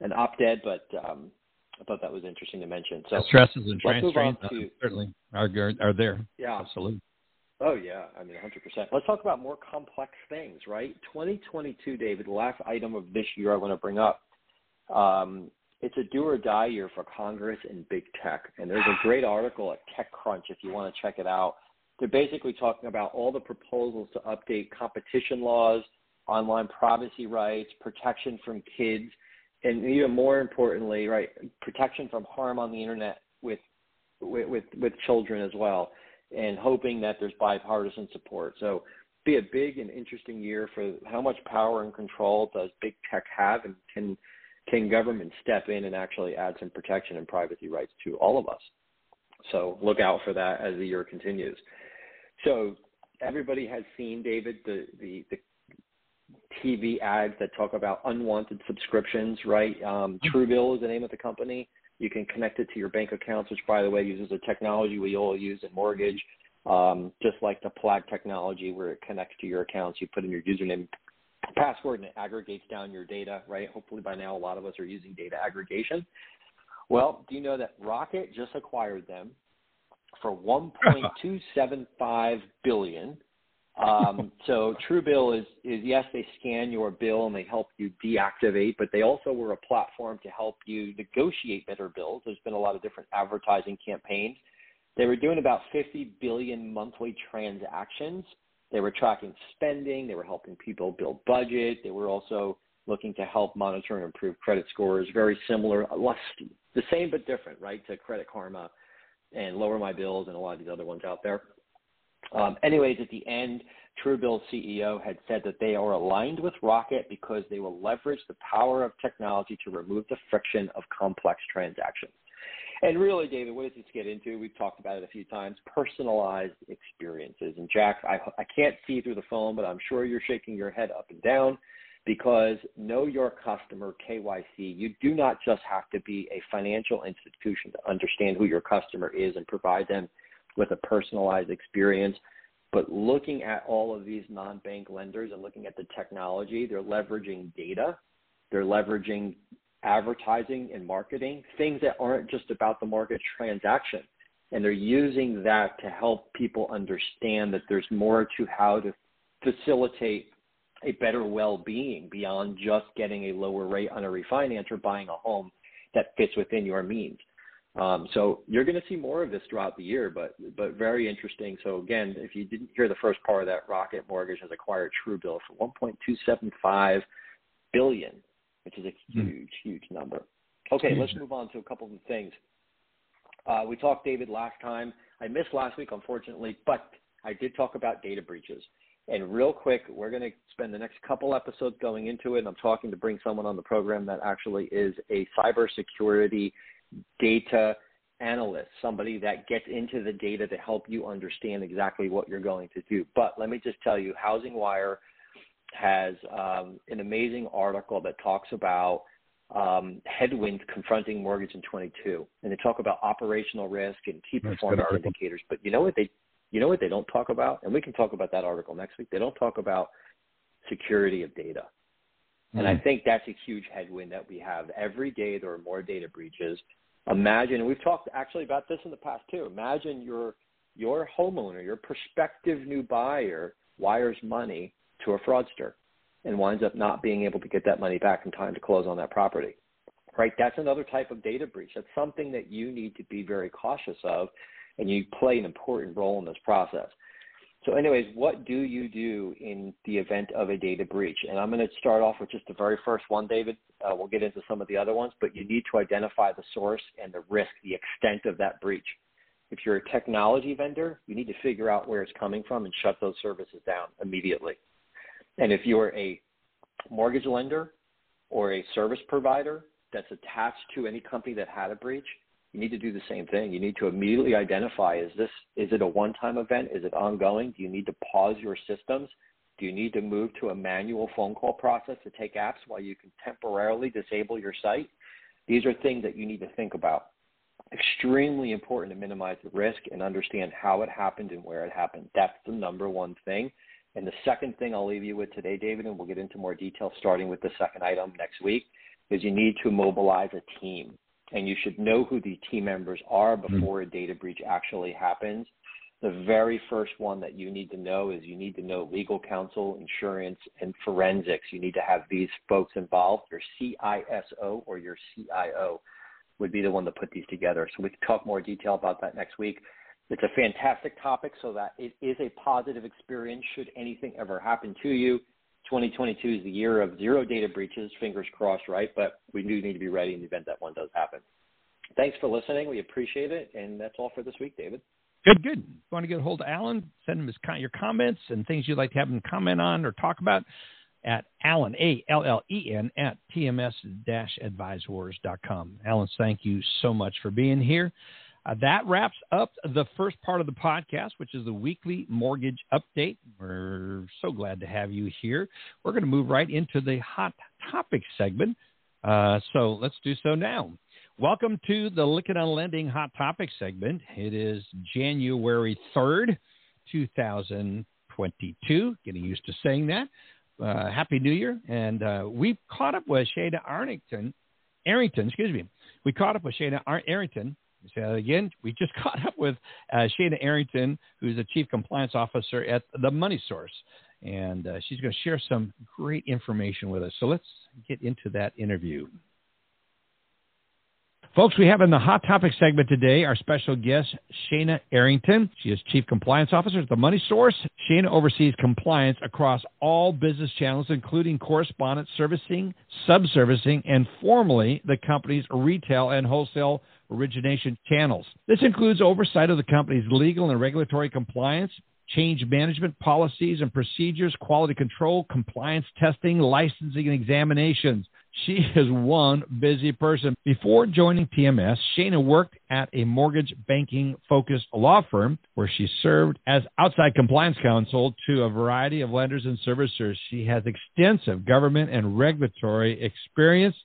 an op-ed, but um, I thought that was interesting to mention. So stresses and trains to, certainly are are there. Yeah, absolutely. Oh yeah, I mean 100%. Let's talk about more complex things, right? 2022, David. Last item of this year I want to bring up. Um, it's a do or die year for Congress and big tech, and there's a great article at TechCrunch if you want to check it out. They're basically talking about all the proposals to update competition laws online privacy rights, protection from kids, and even more importantly, right, protection from harm on the internet with with with, with children as well, and hoping that there's bipartisan support. So be a big and interesting year for how much power and control does big tech have and can can government step in and actually add some protection and privacy rights to all of us. So look out for that as the year continues. So everybody has seen David the the, the TV ads that talk about unwanted subscriptions, right? Um, mm-hmm. Truebill is the name of the company. You can connect it to your bank accounts, which, by the way, uses a technology we all use in mortgage, um, just like the Plaid technology where it connects to your accounts. You put in your username, password, and it aggregates down your data, right? Hopefully, by now, a lot of us are using data aggregation. Well, do you know that Rocket just acquired them for 1.275 billion? Um, so Truebill is, is yes, they scan your bill and they help you deactivate, but they also were a platform to help you negotiate better bills. There's been a lot of different advertising campaigns. They were doing about 50 billion monthly transactions. They were tracking spending. They were helping people build budget. They were also looking to help monitor and improve credit scores. Very similar, the same but different, right? To Credit Karma and Lower My Bills and a lot of these other ones out there. Um, anyways, at the end, Truebill CEO had said that they are aligned with Rocket because they will leverage the power of technology to remove the friction of complex transactions. And really, David, what does this get into? We've talked about it a few times personalized experiences. And Jack, I, I can't see through the phone, but I'm sure you're shaking your head up and down because know your customer KYC. You do not just have to be a financial institution to understand who your customer is and provide them with a personalized experience. But looking at all of these non bank lenders and looking at the technology, they're leveraging data, they're leveraging advertising and marketing, things that aren't just about the mortgage transaction. And they're using that to help people understand that there's more to how to facilitate a better well-being beyond just getting a lower rate on a refinance or buying a home that fits within your means. Um, so you're going to see more of this throughout the year, but but very interesting. So again, if you didn't hear the first part of that, Rocket Mortgage has acquired Truebill for 1.275 billion which is a hmm. huge, huge number. Okay, let's move on to a couple of things. Uh, we talked, David, last time. I missed last week, unfortunately, but I did talk about data breaches. And real quick, we're going to spend the next couple episodes going into it. And I'm talking to bring someone on the program that actually is a cybersecurity data analyst, somebody that gets into the data to help you understand exactly what you're going to do. But let me just tell you, Housing Wire has um, an amazing article that talks about um, headwinds confronting mortgage in 22, and they talk about operational risk and key performance indicators. But you know what they, you know what they don't talk about, and we can talk about that article next week. They don't talk about security of data, and I hmm. think that's a huge headwind that we have. Every day there are more data breaches. Imagine, we've talked actually about this in the past too. Imagine your your homeowner, your prospective new buyer wires money to a fraudster and winds up not being able to get that money back in time to close on that property. Right? That's another type of data breach. That's something that you need to be very cautious of, and you play an important role in this process. So, anyways, what do you do in the event of a data breach? And I'm going to start off with just the very first one, David. Uh, we'll get into some of the other ones, but you need to identify the source and the risk, the extent of that breach. If you're a technology vendor, you need to figure out where it's coming from and shut those services down immediately. And if you're a mortgage lender or a service provider that's attached to any company that had a breach, you need to do the same thing. You need to immediately identify is this is it a one-time event? Is it ongoing? Do you need to pause your systems? Do you need to move to a manual phone call process to take apps while you can temporarily disable your site? These are things that you need to think about. Extremely important to minimize the risk and understand how it happened and where it happened. That's the number one thing. And the second thing I'll leave you with today, David, and we'll get into more detail starting with the second item next week, is you need to mobilize a team. And you should know who the team members are hmm. before a data breach actually happens. The very first one that you need to know is you need to know legal counsel, insurance, and forensics. You need to have these folks involved. Your CISO or your CIO would be the one to put these together. So we can talk more detail about that next week. It's a fantastic topic so that it is a positive experience should anything ever happen to you. 2022 is the year of zero data breaches, fingers crossed, right? But we do need to be ready in the event that one does happen. Thanks for listening. We appreciate it. And that's all for this week, David. Good, good. If you want to get a hold of Allen, send him his, your comments and things you'd like to have him comment on or talk about at Allen, A L L E N, at TMS advisors.com. Allen, thank you so much for being here. Uh, that wraps up the first part of the podcast, which is the weekly mortgage update. We're so glad to have you here. We're going to move right into the hot topic segment. Uh, so let's do so now. Welcome to the Lykken on Lending Hot Topic segment. It is January 3rd, 2022. Getting used to saying that. Uh, Happy New Year. And uh, we caught up with Shayna Arrington, Arrington, excuse me. We caught up with Shayna Arrington Say that again. We just caught up with uh, Shayna Arrington, who's the Chief Compliance Officer at the Money Source, and uh, she's going to share some great information with us. So let's get into that interview. Folks, we have in the Hot Topic segment today our special guest, Shayna Arrington. She is Chief Compliance Officer at The Money Source. Shayna oversees compliance across all business channels, including correspondent servicing, subservicing, and formally the company's retail and wholesale origination channels. This includes oversight of the company's legal and regulatory compliance, change management policies and procedures, quality control, compliance testing, licensing, and examinations. She is one busy person. Before joining TMS, Shayna worked at a mortgage banking focused law firm where she served as outside compliance counsel to a variety of lenders and servicers. She has extensive government and regulatory experience,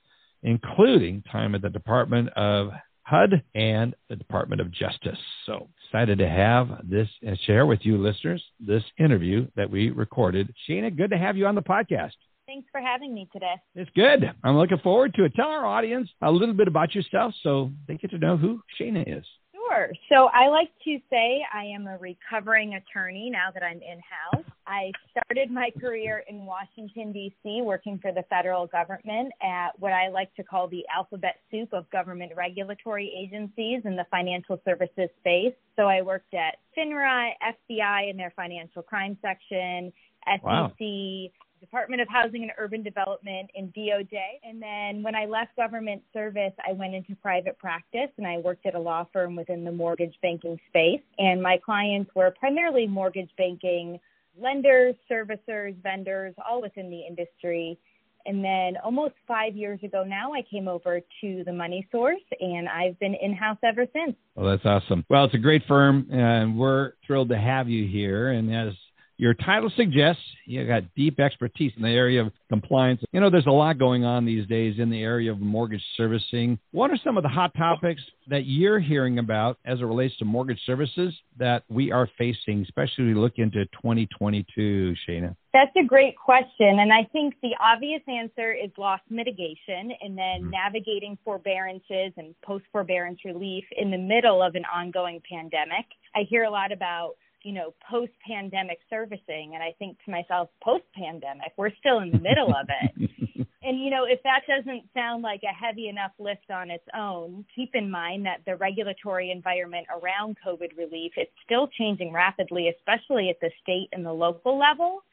including time at the Department of HUD and the Department of Justice. So excited to have this and share with you listeners this interview that we recorded. Shayna, good to have you on the podcast. Thanks for having me today. It's good. I'm looking forward to it. Tell our audience a little bit about yourself so they get to know who Shayna is. Sure. So I like to say I am a recovering attorney now that I'm in house. I started my career in Washington, D.C., working for the federal government at what I like to call the alphabet soup of government regulatory agencies in the financial services space. So I worked at FINRA, FBI in their financial crime section, SEC, wow. Department of Housing and Urban Development in DOJ. And then when I left government service, I went into private practice and I worked at a law firm within the mortgage banking space. And my clients were primarily mortgage banking lenders, servicers, vendors, all within the industry. And then almost five years ago now, I came over to the Money Source, and I've been in house ever since. Well, that's awesome. Well, it's a great firm, and we're thrilled to have you here. And as your title suggests you got deep expertise in the area of compliance. You know, there's a lot going on these days in the area of mortgage servicing. What are some of the hot topics that you're hearing about as it relates to mortgage services that we are facing, especially we look into 2022, Shayna? That's a great question. And I think the obvious answer is loss mitigation and then mm-hmm. navigating forbearances and post forbearance relief in the middle of an ongoing pandemic. I hear a lot about you know, post pandemic servicing. And I think to myself, post pandemic, we're still in the middle of it. and, you know, if that doesn't sound like a heavy enough lift on its own, keep in mind that the regulatory environment around COVID relief is still changing rapidly, especially at the state and the local level.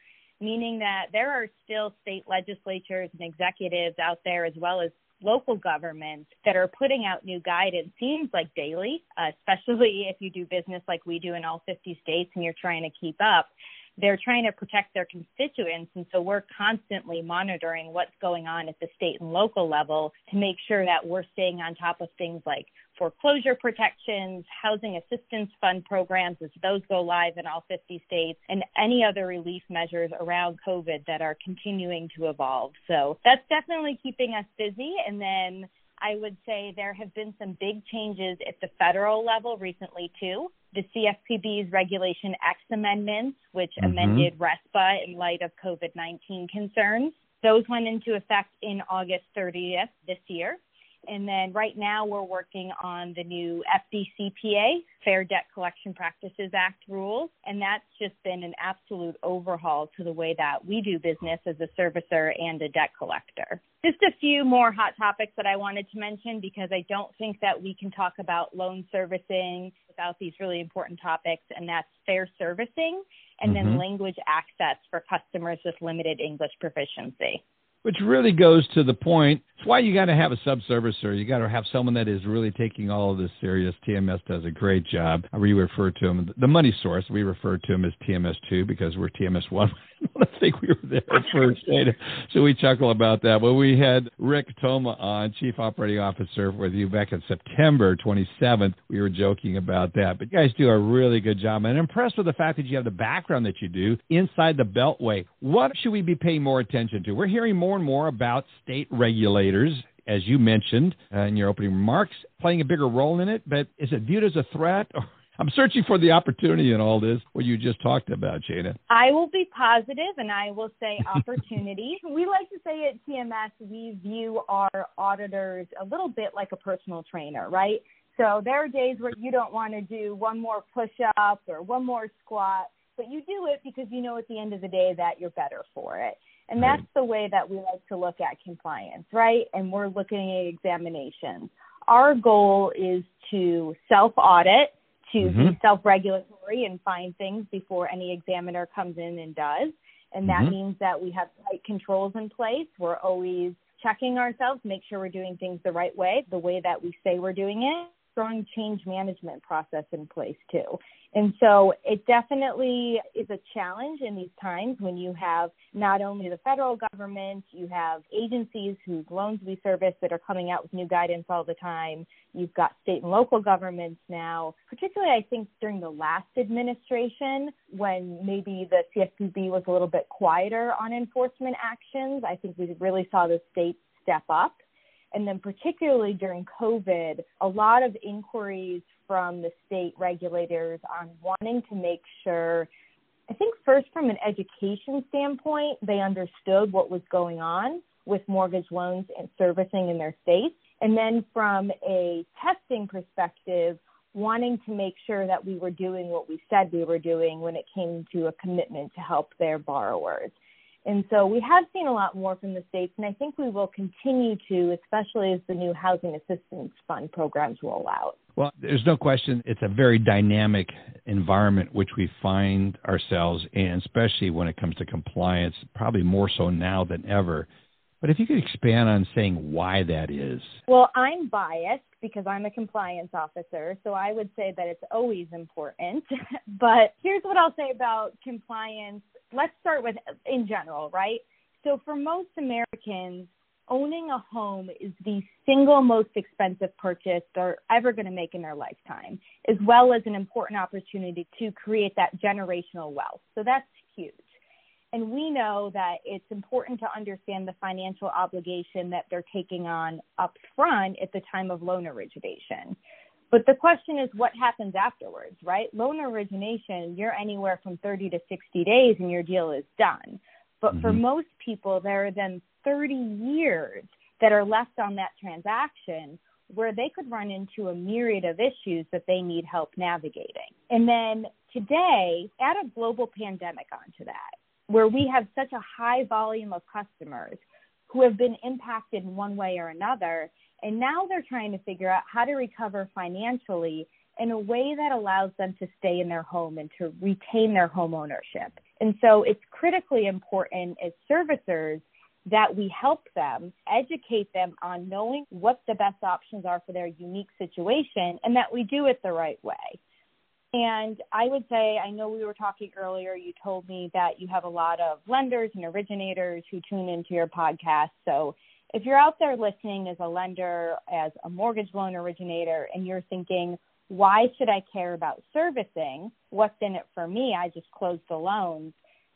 Meaning that there are still state legislatures and executives out there, as well as local governments that are putting out new guidance seems like daily, uh, especially if you do business like we do in all 50 states and you're trying to keep up. They're trying to protect their constituents, and so we're constantly monitoring what's going on at the state and local level to make sure that we're staying on top of things like foreclosure protections, housing assistance fund programs as those go live in all 50 states, and any other relief measures around COVID that are continuing to evolve. So that's definitely keeping us busy. And then I would say there have been some big changes at the federal level recently, too. The CFPB's Regulation X amendments, which mm-hmm. amended RESPA in light of COVID 19 concerns. Those went into effect in August 30th this year. And then right now we're working on the new FDCPA, Fair Debt Collection Practices Act rules. And that's just been an absolute overhaul to the way that we do business as a servicer and a debt collector. Just a few more hot topics that I wanted to mention because I don't think that we can talk about loan servicing without these really important topics, and that's fair servicing and mm-hmm. then language access for customers with limited English proficiency which really goes to the point. It's why you got to have a subservicer. You got to have someone that is really taking all of this serious. TMS does a great job. We refer to them the money source. We refer to them as TMS2 because we're TMS one. I think we were there first, so we chuckle about that. But we had Rick Toma on, Chief Operating Officer, with you back in September 27th. We were joking about that, but you guys do a really good job. And I'm impressed with the fact that you have the background that you do inside the Beltway. What should we be paying more attention to? We're hearing more and more about state regulators as you mentioned uh, in your opening remarks, playing a bigger role in it. But is it viewed as a threat? I'm searching for the opportunity in all this, what you just talked about, Shayna. I will be positive and I will say opportunity. we like to say at TMS, we view our auditors a little bit like a personal trainer, right? So there are days where you don't want to do one more push up or one more squat, but you do it because you know at the end of the day that you're better for it. And that's the way that we like to look at compliance, right? And we're looking at examinations our goal is to self audit, to Mm-hmm. be self regulatory and find things before any examiner comes in and does. And that Mhm. means that we have tight controls in place. We're always checking ourselves, make sure we're doing things the right way, the way that we say we're doing it. Strong change management process in place too. And so it definitely is a challenge in these times when you have not only the federal government, you have agencies whose loans we service that are coming out with new guidance all the time. You've got state and local governments now, particularly I think during the last administration when maybe the CFPB was a little bit quieter on enforcement actions. I think we really saw the states step up. And then, particularly during COVID, a lot of inquiries from the state regulators on wanting to make sure, I think, first from an education standpoint, they understood what was going on with mortgage loans and servicing in their states. And then, from a testing perspective, wanting to make sure that we were doing what we said we were doing when it came to a commitment to help their borrowers. And so we have seen a lot more from the states, and I think we will continue to, especially as the new Housing Assistance Fund programs roll out. Well, there's no question it's a very dynamic environment which we find ourselves in, especially when it comes to compliance, probably more so now than ever. But if you could expand on saying why that is. Well, I'm biased because I'm a compliance officer, so I would say that it's always important. but here's what I'll say about compliance. Let's start with in general, right? So for most Americans, owning a home is the single most expensive purchase they're ever going to make in their lifetime, as well as an important opportunity to create that generational wealth. So that's huge. And we know that it's important to understand the financial obligation that they're taking on up front at the time of loan origination. But the question is what happens afterwards, right? Loan origination, you're anywhere from 30 to 60 days and your deal is done. But for Mhm. most people, there are then 30 years that are left on that transaction where they could run into a myriad of issues that they need help navigating. And then today, add a global pandemic onto that, where we have such a high volume of customers who have been impacted in one way or another. And now they're trying to figure out how to recover financially in a way that allows them to stay in their home and to retain their home ownership. And so it's critically important as servicers that we help them, educate them on knowing what the best options are for their unique situation, and that we do it the right way. And I would say, I know we were talking earlier, you told me that you have a lot of lenders and originators who tune into your podcast. So if you're out there listening as a lender, as a mortgage loan originator, and you're thinking, why should I care about servicing? What's in it for me? I just closed the loans.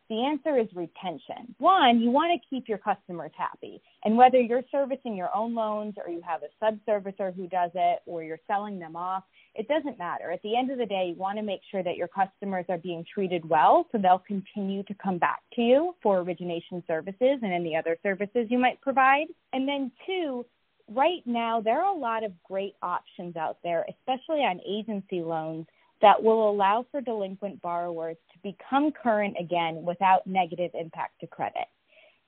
The answer is retention. One, you want to keep your customers happy. And whether you're servicing your own loans or you have a subservicer who does it or you're selling them off, it doesn't matter. At the end of the day, you want to make sure that your customers are being treated well so they'll continue to come back to you for origination services and any other services you might provide. And then, two, right now, there are a lot of great options out there, especially on agency loans, that will allow for delinquent borrowers become current again without negative impact to credit.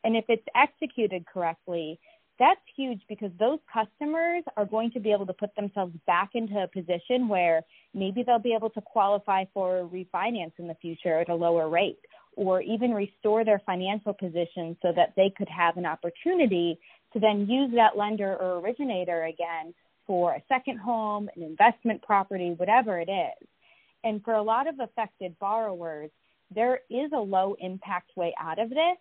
And if it's executed correctly, that's huge because those customers are going to be able to put themselves back into a position where maybe they'll be able to qualify for refinance in the future at a lower rate or even restore their financial position so that they could have an opportunity to then use that lender or originator again for a second home, an investment property, whatever it is. And for a lot of affected borrowers, there is a low impact way out of this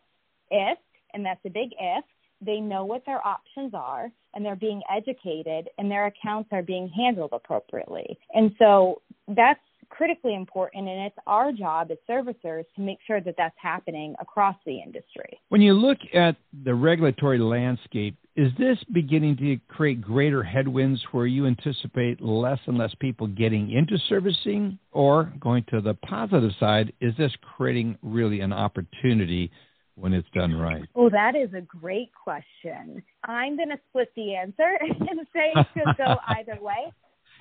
if, and that's a big if, they know what their options are and they're being educated and their accounts are being handled appropriately. And so that's critically important and it's our job as servicers to make sure that that's happening across the industry. When you look at the regulatory landscape, is this beginning to create greater headwinds where you anticipate less and less people getting into servicing? Or going to the positive side, is this creating really an opportunity when it's done right? Oh, that is a great question. I'm going to split the answer and say it could go either way.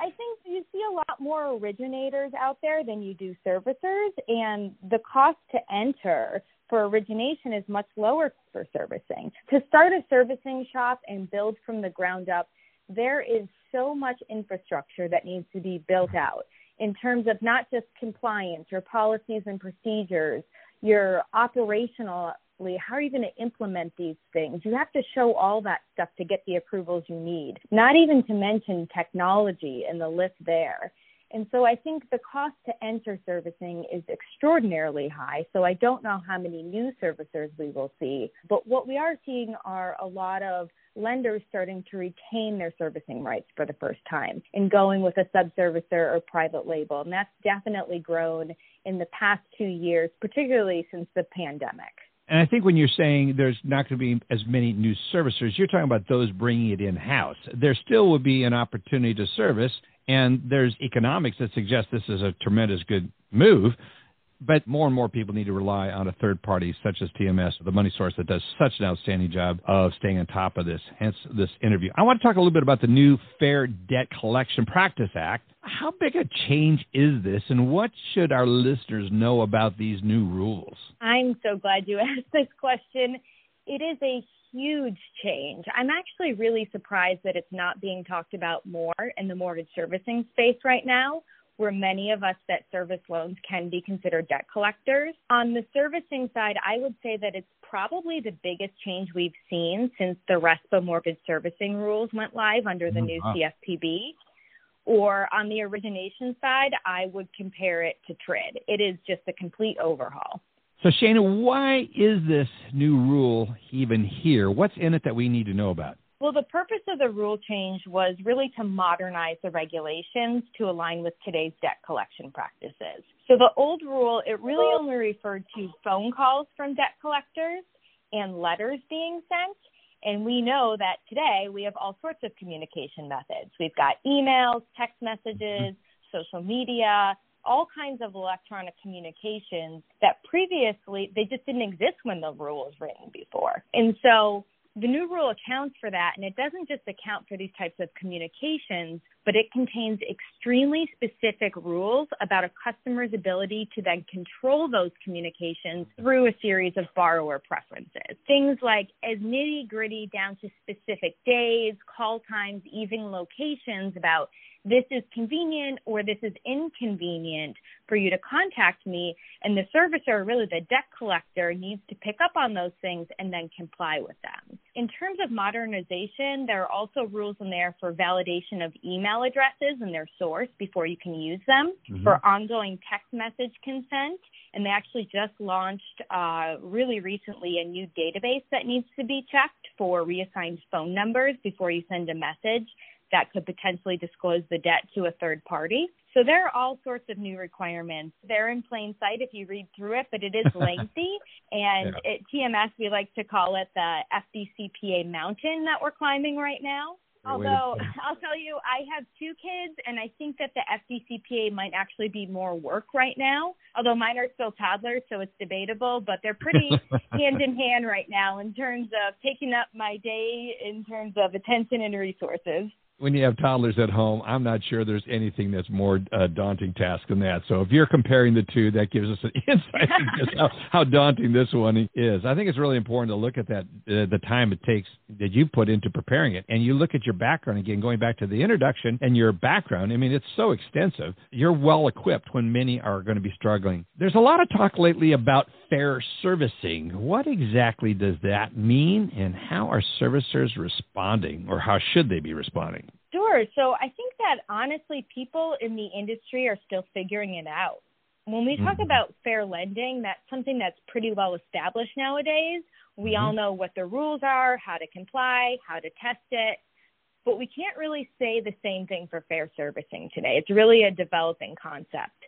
I think you see a lot more originators out there than you do servicers, and the cost to enter for origination is much lower for servicing. To start a servicing shop and build from the ground up, there is so much infrastructure that needs to be built out in terms of not just compliance, your policies and procedures, your operational how are you going to implement these things? You have to show all that stuff to get the approvals you need, not even to mention technology and the list there. And so I think the cost to enter servicing is extraordinarily high. So I don't know how many new servicers we will see. But what we are seeing are a lot of lenders starting to retain their servicing rights for the first time and going with a subservicer or private label. And that's definitely grown in the past two years, particularly since the pandemic. And I think when you're saying there's not going to be as many new servicers, you're talking about those bringing it in house. There still would be an opportunity to service, and there's economics that suggest this is a tremendous good move. But more and more people need to rely on a third party such as TMS, the money source that does such an outstanding job of staying on top of this, hence this interview. I want to talk a little bit about the new Fair Debt Collection Practice Act. How big a change is this, and what should our listeners know about these new rules? I'm so glad you asked this question. It is a huge change. I'm actually really surprised that it's not being talked about more in the mortgage servicing space right now where many of us that service loans can be considered debt collectors. On the servicing side, I would say that it's probably the biggest change we've seen since the RESPA mortgage servicing rules went live under the oh, new CFPB. Or on the origination side, I would compare it to TRID. It is just a complete overhaul. So, Shayna, why is this new rule even here? What's in it that we need to know about? Well, the purpose of the rule change was really to modernize the regulations to align with today's debt collection practices. So the old rule, it really only referred to phone calls from debt collectors and letters being sent. And we know that today we have all sorts of communication methods. We've got emails, text messages, social media, all kinds of electronic communications that previously they just didn't exist when the rule was written before. And so the new rule accounts for that, and it doesn't just account for these types of communications, but it contains extremely specific rules about a customer's ability to then control those communications through a series of borrower preferences. Things like as nitty gritty down to specific days, call times, even locations about this is convenient or this is inconvenient for you to contact me. And the servicer, really the debt collector, needs to pick up on those things and then comply with them. In terms of modernization, there are also rules in there for validation of email addresses and their source before you can use them, mm-hmm. for ongoing text message consent. And they actually just launched uh, really recently a new database that needs to be checked for reassigned phone numbers before you send a message that could potentially disclose the debt to a third party. So there are all sorts of new requirements. They're in plain sight if you read through it, but it is lengthy. and yeah. at TMS, we like to call it the FDCPA mountain that we're climbing right now. Although I'll tell you, I have two kids, and I think that the FDCPA might actually be more work right now. Although mine are still toddlers, so it's debatable, but they're pretty hand in hand right now in terms of taking up my day in terms of attention and resources when you have toddlers at home, I'm not sure there's anything that's more uh, daunting task than that. So if you're comparing the two, that gives us an insight into how, how daunting this one is. I think it's really important to look at that uh, the time it takes that you put into preparing it, and you look at your background again, going back to the introduction and your background. I mean, it's so extensive. You're well equipped when many are going to be struggling. There's a lot of talk lately about fair servicing. What exactly does that mean, and how are servicers responding, or how should they be responding? Sure. So I think that honestly, people in the industry are still figuring it out. When we talk mm-hmm. about fair lending, that's something that's pretty well established nowadays. We mm-hmm. all know what the rules are, how to comply, how to test it, but we can't really say the same thing for fair servicing today. It's really a developing concept.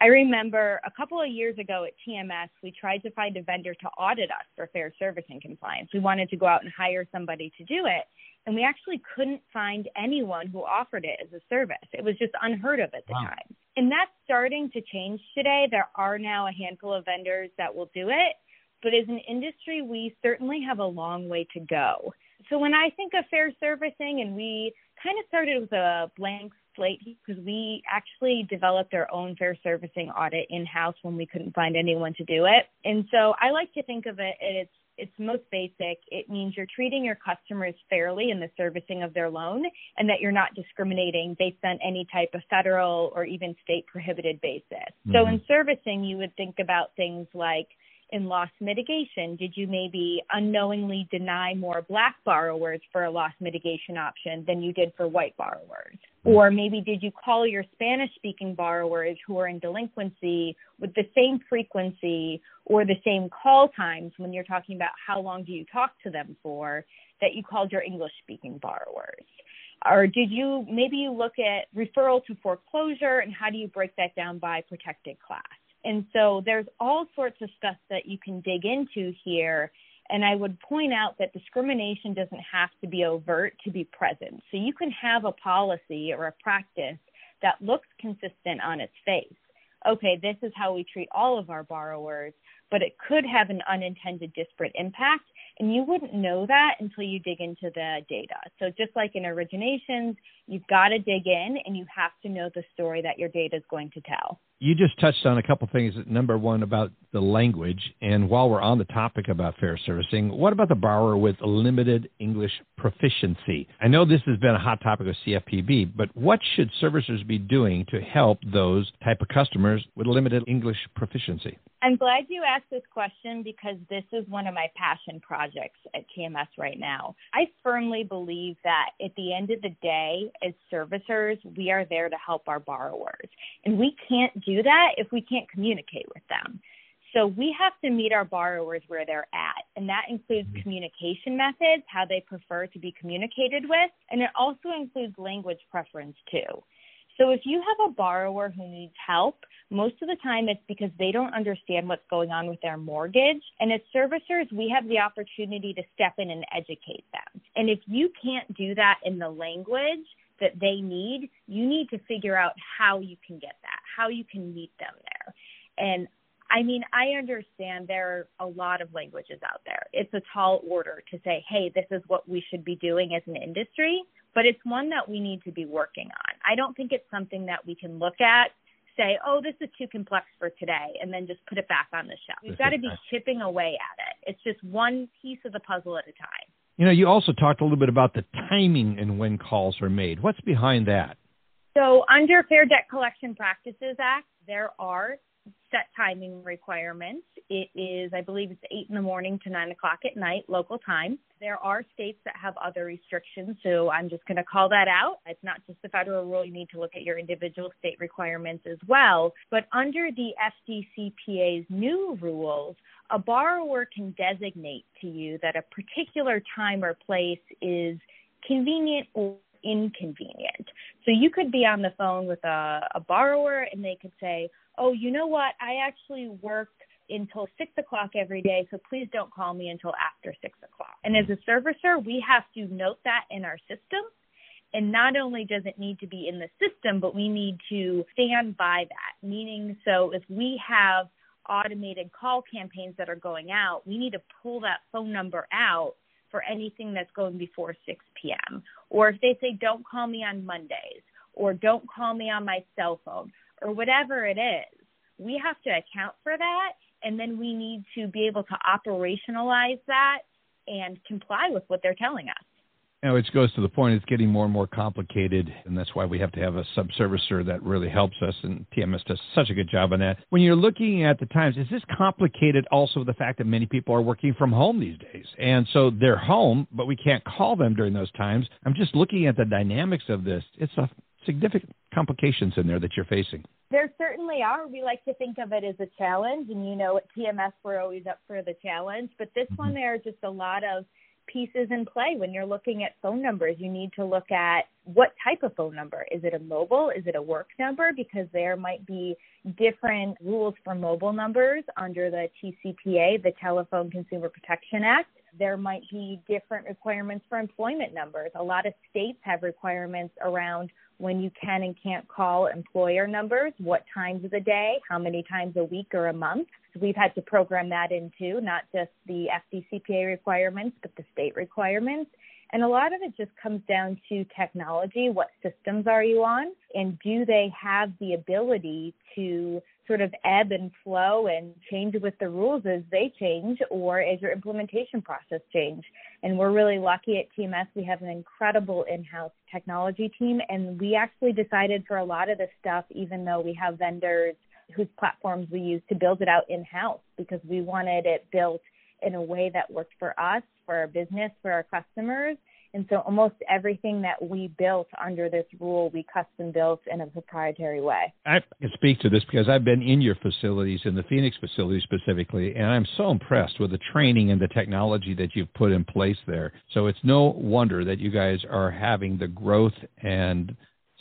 I remember a couple of years ago at TMS, we tried to find a vendor to audit us for fair servicing compliance. We wanted to go out and hire somebody to do it and we actually couldn't find anyone who offered it as a service. It was just unheard of at the wow. time. And that's starting to change today. There are now a handful of vendors that will do it, but as an industry, we certainly have a long way to go. So when I think of fair servicing, and we kind of started with a blank slate because we actually developed our own fair servicing audit in house when we couldn't find anyone to do it. And so I like to think of it as it's most basic. It means you're treating your customers fairly in the servicing of their loan and that you're not discriminating based on any type of federal or even state prohibited basis. Mm-hmm. So in servicing, you would think about things like in loss mitigation? Did you maybe unknowingly deny more black borrowers for a loss mitigation option than you did for white borrowers? Mm-hmm. Or maybe did you call your Spanish speaking borrowers who are in delinquency with the same frequency or the same call times when you're talking about how long do you talk to them for that you called your English speaking borrowers? Or did you maybe you look at referral to foreclosure and how do you break that down by protected class? And so there's all sorts of stuff that you can dig into here. And I would point out that discrimination doesn't have to be overt to be present. So you can have a policy or a practice that looks consistent on its face. Okay, this is how we treat all of our borrowers, but it could have an unintended disparate impact. And you wouldn't know that until you dig into the data. So just like in originations, you've got to dig in and you have to know the story that your data is going to tell you just touched on a couple things. Number one, about the language. And while we're on the topic about fair servicing, what about the borrower with limited English proficiency? I know this has been a hot topic of CFPB, but what should servicers be doing to help those type of customers with limited English proficiency? I'm glad you asked this question because this is one of my passion projects at TMS right now. I firmly believe that at the end of the day, as servicers, we are there to help our borrowers. And we can't do that if we can't communicate with them. So we have to meet our borrowers where they're at, and that includes mm-hmm. communication methods, how they prefer to be communicated with, and it also includes language preference too. So if you have a borrower who needs help, most of the time it's because they don't understand what's going on with their mortgage. And as servicers, we have the opportunity to step in and educate them. And if you can't do that in the language, that they need, you need to figure out how you can get that, how you can meet them there. And I mean, I understand there are a lot of languages out there. It's a tall order to say, hey, this is what we should be doing as an industry, but it's one that we need to be working on. I don't think it's something that we can look at, say, oh, this is too complex for today, and then just put it back on the shelf. You've got to be chipping away at it. It's just one piece of the puzzle at a time. You know, you also talked a little bit about the timing and when calls are made. What's behind that? So, under Fair Debt Collection Practices Act, there are set timing requirements. It is, I believe, it's eight in the morning to nine o'clock at night, local time. There are states that have other restrictions, so I'm just going to call that out. It's not just the federal rule. You need to look at your individual state requirements as well. But under the FDCPA's new rules, a borrower can designate to you that a particular time or place is convenient or inconvenient. So you could be on the phone with a, a borrower and they could say, oh, you know what? I actually work until six o'clock every day, so please don't call me until after six o'clock. And as a servicer, we have to note that in our system. And not only does it need to be in the system, but we need to stand by that. Meaning, so if we have automated call campaigns that are going out, we need to pull that phone number out for anything that's going before 6 p.m. Or if they say, don't call me on Mondays, or don't call me on my cell phone, or whatever it is, we have to account for that. And then we need to be able to operationalize that and comply with what they're telling us. You know, it goes to the point it's getting more and more complicated, and that's why we have to have a subservicer that really helps us, and TMS does such a good job on that. When you're looking at the times, is this complicated also the fact that many people are working from home these days? And so they're home, but we can't call them during those times. I'm just looking at the dynamics of this. It's a significant complications in there that you're facing. There certainly are. We like to think of it as a challenge, and you know, at TMS, we're always up for the challenge. But this mm-hmm. one, there are just a lot of pieces in play when you're looking at phone numbers. You need to look at what type of phone number. Is it a mobile? Is it a work number? Because there might be different rules for mobile numbers under the TCPA, the Telephone Consumer Protection Act. There might be different requirements for employment numbers. A lot of states have requirements around when you can and can't call employer numbers, what times of the day, how many times a week or a month. So we've had to program that into not just the FDCPA requirements, but the state requirements. And a lot of it just comes down to technology. What systems are you on? And do they have the ability to sort of ebb and flow and change with the rules as they change or as your implementation process change. And we're really lucky at TMS. We have an incredible in-house technology team and we actually decided for a lot of this stuff, even though we have vendors whose platforms we use to build it out in-house because we wanted it built in a way that worked for us, for our business, for our customers, and so almost everything that we built under this rule, we custom built in a proprietary way. I can speak to this because I've been in your facilities, in the Phoenix facility specifically, and I'm so impressed with the training and the technology that you've put in place there. So it's no wonder that you guys are having the growth and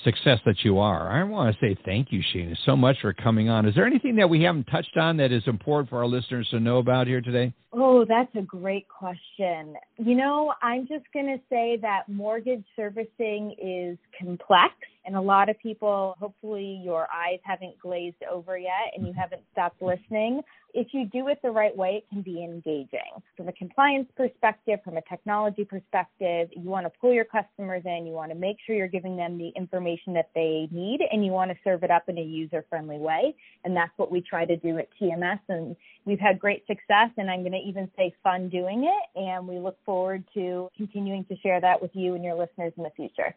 success that you are. I want to say thank you, Sheena, so much for coming on. Is there anything that we haven't touched on that is important for our listeners to know about here today? Oh, that's a great question. You know, I'm just going to say that mortgage servicing is complex, and a lot of people, hopefully, your eyes haven't glazed over yet and you mm-hmm. haven't stopped listening. If you do it the right way, it can be engaging. From a compliance perspective, from a technology perspective, you want to pull your customers in, you want to make sure you're giving them the information that they need, and you want to serve it up in a user friendly way. And that's what we try to do at TMS. And we've had great success, and I'm going to even say fun doing it. And we look forward to continuing to share that with you and your listeners in the future.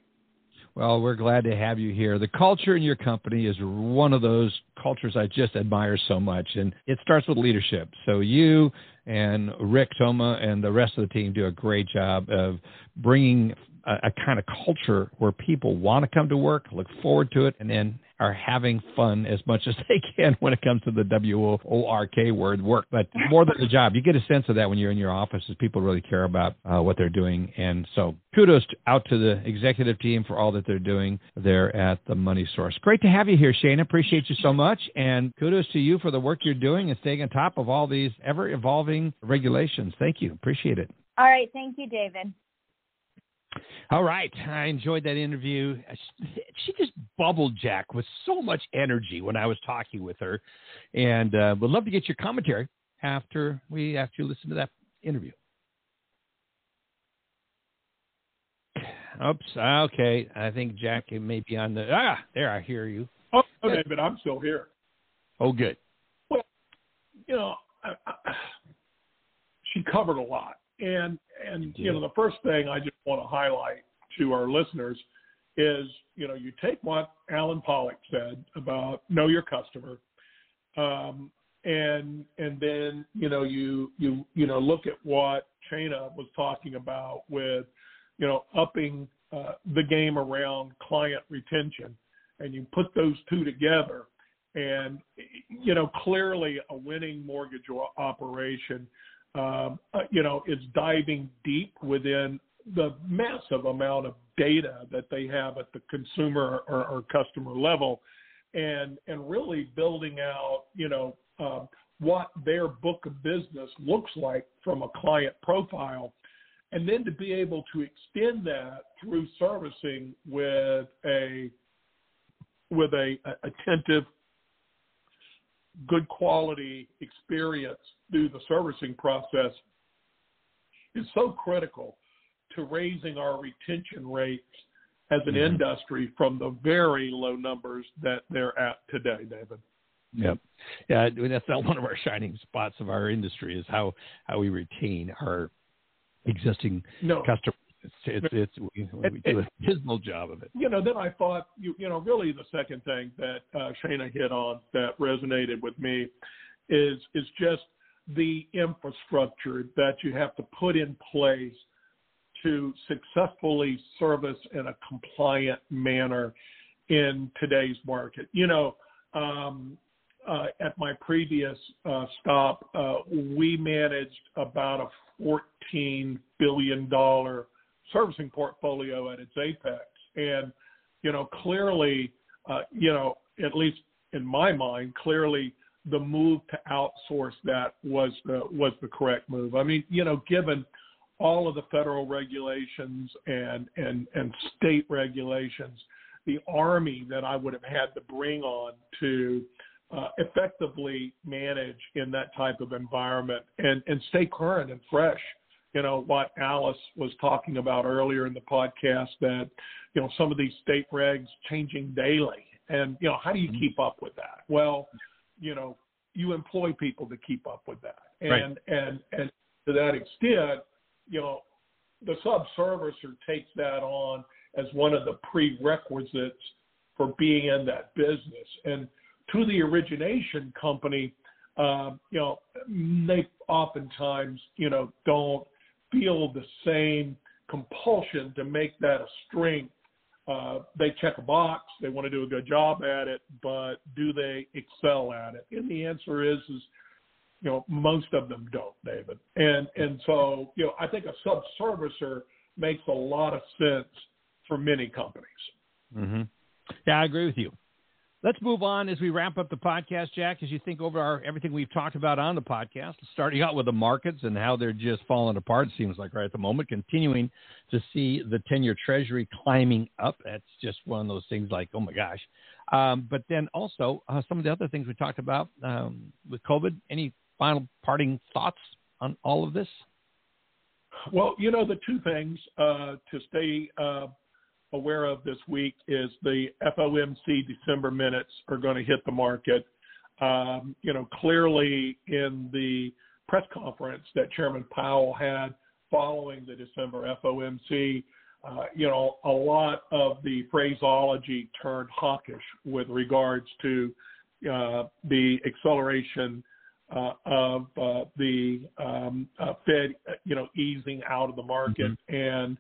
Well, we're glad to have you here. The culture in your company is one of those cultures I just admire so much, and it starts with leadership. So you and Rick Toma and the rest of the team do a great job of bringing a, a kind of culture where people want to come to work, look forward to it, and then are having fun as much as they can when it comes to the W O R K word work. But more than the job, you get a sense of that when you're in your offices. People really care about uh, what they're doing, and so kudos out to the executive team for all that they're doing there at the Money Source. Great to have you here, Shane. Appreciate you so much, and kudos to you for the work you're doing and staying on top of all these ever evolving regulations. Thank you. Appreciate it. All right. Thank you, David. All right. I enjoyed that interview. She just bubbled Jack with so much energy when I was talking with her. And uh, would love to get your commentary after we after you listen to that interview. Oops. Okay. I think Jack may be on the. Ah, there. I hear you. Oh, okay, but I'm still here. Oh, good. Well, you know, I, I, she covered a lot, and and you know, the first thing I just want to highlight to our listeners is, you know, you take what Allen Pollock said about know your customer, um, and and then you know you you you know look at what Shayna was talking about with, you know, upping uh, the game around client retention, and you put those two together, and you know clearly a winning mortgage operation um, uh, you know, is diving deep within the massive amount of data that they have at the consumer or, or customer level, and and really building out, you know, uh, what their book of business looks like from a client profile, and then to be able to extend that through servicing with a with a, a attentive good quality experience through the servicing process is so critical to raising our retention rates as an mm-hmm. industry from the very low numbers that they're at today, David. Yep. Yeah, that's not one of our shining spots of our industry is how how we retain our existing no. customers it's it's, it's we, we do a dismal job of it. You know, then I thought you you know really the second thing that uh, Shayna hit on that resonated with me is is just the infrastructure that you have to put in place to successfully service in a compliant manner in today's market. You know, um, uh, at my previous uh, stop, uh, we managed about a $14 billion servicing portfolio at its apex. And, you know, clearly, uh, you know, at least in my mind, clearly the move to outsource that was the was the correct move. I mean, you know, given all of the federal regulations and and and state regulations, the army that I would have had to bring on to uh, effectively manage in that type of environment and and stay current and fresh you know what Alice was talking about earlier in the podcast that you know some of these state regs changing daily, and you know how do you mm-hmm. keep up with that? Well, you know you employ people to keep up with that, and right. and and to that extent, you know the subservicer takes that on as one of the prerequisites for being in that business. And to the origination company, uh, you know, they oftentimes, you know, don't feel the same compulsion to make that a strength. Uh, they check a box, they want to do a good job at it, but do they excel at it? And the answer is, is you know, most of them don't, David. And and so, you know, I think a subservicer makes a lot of sense for many companies. Mm-hmm. Yeah, I agree with you. Let's move on as we wrap up the podcast, Jack. As you think over our everything we've talked about on the podcast, starting out with the markets and how they're just falling apart. It seems like right at the moment, continuing to see the ten-year Treasury climbing up. That's just one of those things. Like, oh my gosh. Um, but then also uh, some of the other things we talked about um, with COVID. Any final parting thoughts on all of this? Well, you know, the two things uh, to stay uh, aware of this week is the FOMC December minutes are going to hit the market. Um, you know, clearly in the press conference that Chairman Powell had following the December FOMC, uh, you know, a lot of the phraseology turned hawkish with regards to uh, the acceleration uh, of uh, the um, uh, Fed, you know, easing out of the market mm-hmm. and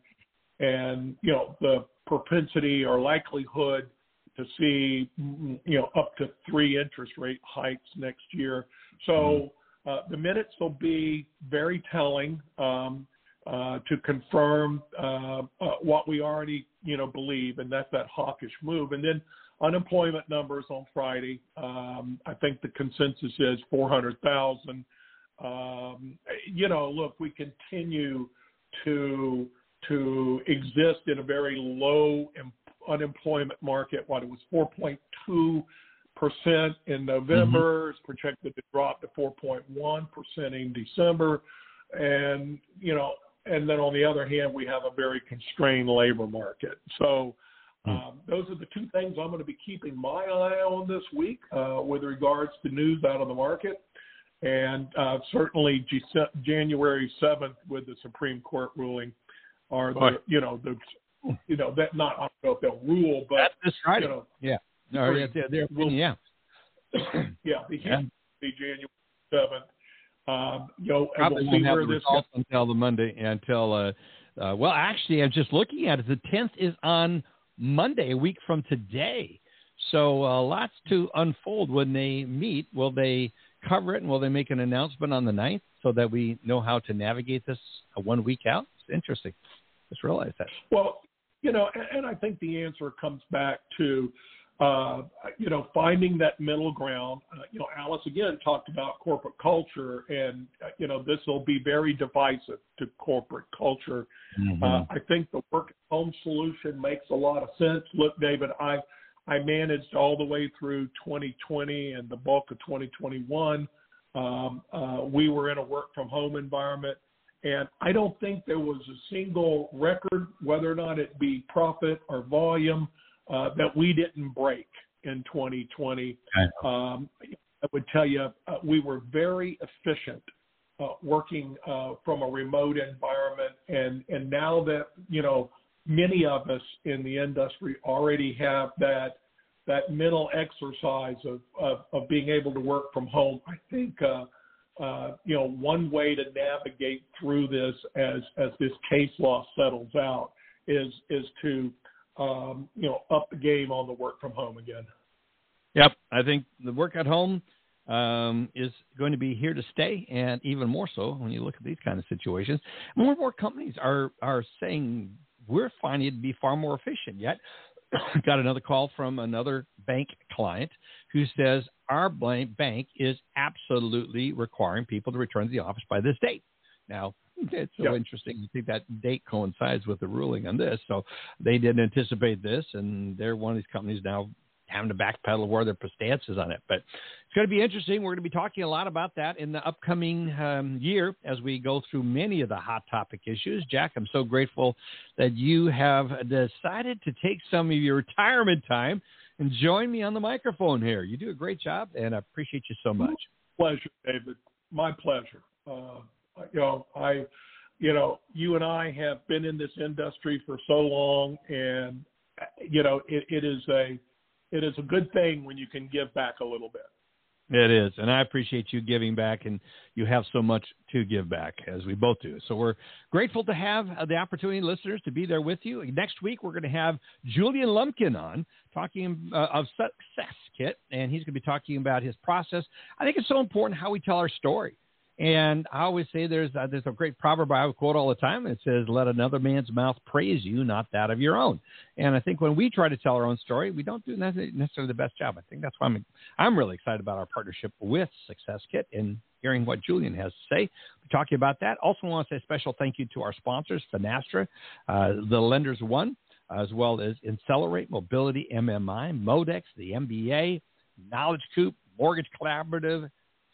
and you know the propensity or likelihood to see you know up to three interest rate hikes next year. So uh, the minutes will be very telling um, uh, to confirm uh, uh what we already you know believe, and that's that hawkish move. And then unemployment numbers on Friday. Um, I think the consensus is 400,000. Um, you know, look, we continue to to exist in a very low unemployment market. What it was 4.2 percent in November, mm-hmm. it's projected to drop to 4.1 percent in December, and you know, and then on the other hand, we have a very constrained labor market. So. Hmm. Um, those are the two things I'm going to be keeping my eye on this week uh, with regards to news out of the market. And uh, certainly G- January 7th with the Supreme Court ruling are the you know the you know that not I don't know if they'll rule, but that's this Friday. You know, yeah, no, yeah, they're, they're, yeah, yeah, the yeah. the January seventh. Um, you know, Probably we'll won't have the results until the Monday until uh, uh, well, actually, I'm just looking at it. The tenth is on Monday, a week from today. So uh, lots to unfold when they meet. Will they cover it and will they make an announcement on the 9th so that we know how to navigate this one week out? It's interesting. Just realized that. Well, you know, and, and I think the answer comes back to, uh, you know, finding that middle ground. Uh, you know, Alice again talked about corporate culture, and uh, you know, this will be very divisive to corporate culture. Mm-hmm. Uh, I think the work at home solution makes a lot of sense. Look, David, I I managed all the way through 2020 and the bulk of 2021. Um, uh, we were in a work from home environment. And I don't think there was a single record, whether or not it be profit or volume, uh, that we didn't break in 2020. Um, I would tell you uh, we were very efficient uh, working uh, from a remote environment, and and now that you know many of us in the industry already have that that mental exercise of of, of being able to work from home. I think uh, you know, one way to navigate through this as as this case law settles out is is to um, you know up the game on the work from home again. Yep, I think the work at home um, is going to be here to stay, and even more so when you look at these kind of situations. More and more companies are are saying we're finding it to be far more efficient. Yet, got another call from another bank client who says our bank is absolutely requiring people to return to the office by this date. Now, it's so yep. interesting. You think that date coincides with the ruling on this. So they didn't anticipate this, and they're one of these companies now having to backpedal where their stance is on it. But it's going to be interesting. We're going to be talking a lot about that in the upcoming um, year as we go through many of the hot topic issues. Jack, I'm so grateful that you have decided to take some of your retirement time and join me on the microphone here. You do a great job, and I appreciate you so much. Pleasure, David. My pleasure. Uh, you know, I, you know, you and I have been in this industry for so long, and you know, it, it is a, it is a good thing when you can give back a little bit. It is, and I appreciate you giving back, and you have so much to give back, as we both do. So we're grateful to have the opportunity, listeners, to be there with you. Next week, we're going to have Julian Lumpkin on talking uh, of Success Kit, and he's going to be talking about his process. I think it's so important how we tell our story. And I always say there's uh, there's a great proverb I quote all the time. It says, "Let another man's mouth praise you, not that of your own." And I think when we try to tell our own story, we don't do necessarily the best job. I think that's why I'm I'm really excited about our partnership with Success Kit and hearing what Julian has to say. We're talking about that. Also, want to say a special thank you to our sponsors, Finastra, uh, the Lenders One, as well as Accelerate Mobility, MMI, Modex, the MBA, Knowledge Coop, Mortgage Collaborative,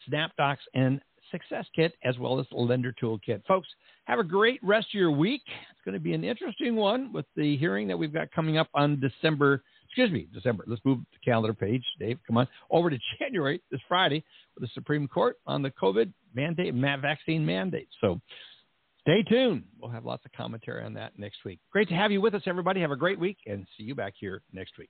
SnapDocs, and Success Kit as well as Lender Toolkit. Folks, have a great rest of your week. It's going to be an interesting one with the hearing that we've got coming up on December. Excuse me, December. Let's move the calendar page, Dave. Come on over to January this Friday with the Supreme Court on the COVID mandate, vaccine mandate. So stay tuned. We'll have lots of commentary on that next week. Great to have you with us, everybody. Have a great week and see you back here next week.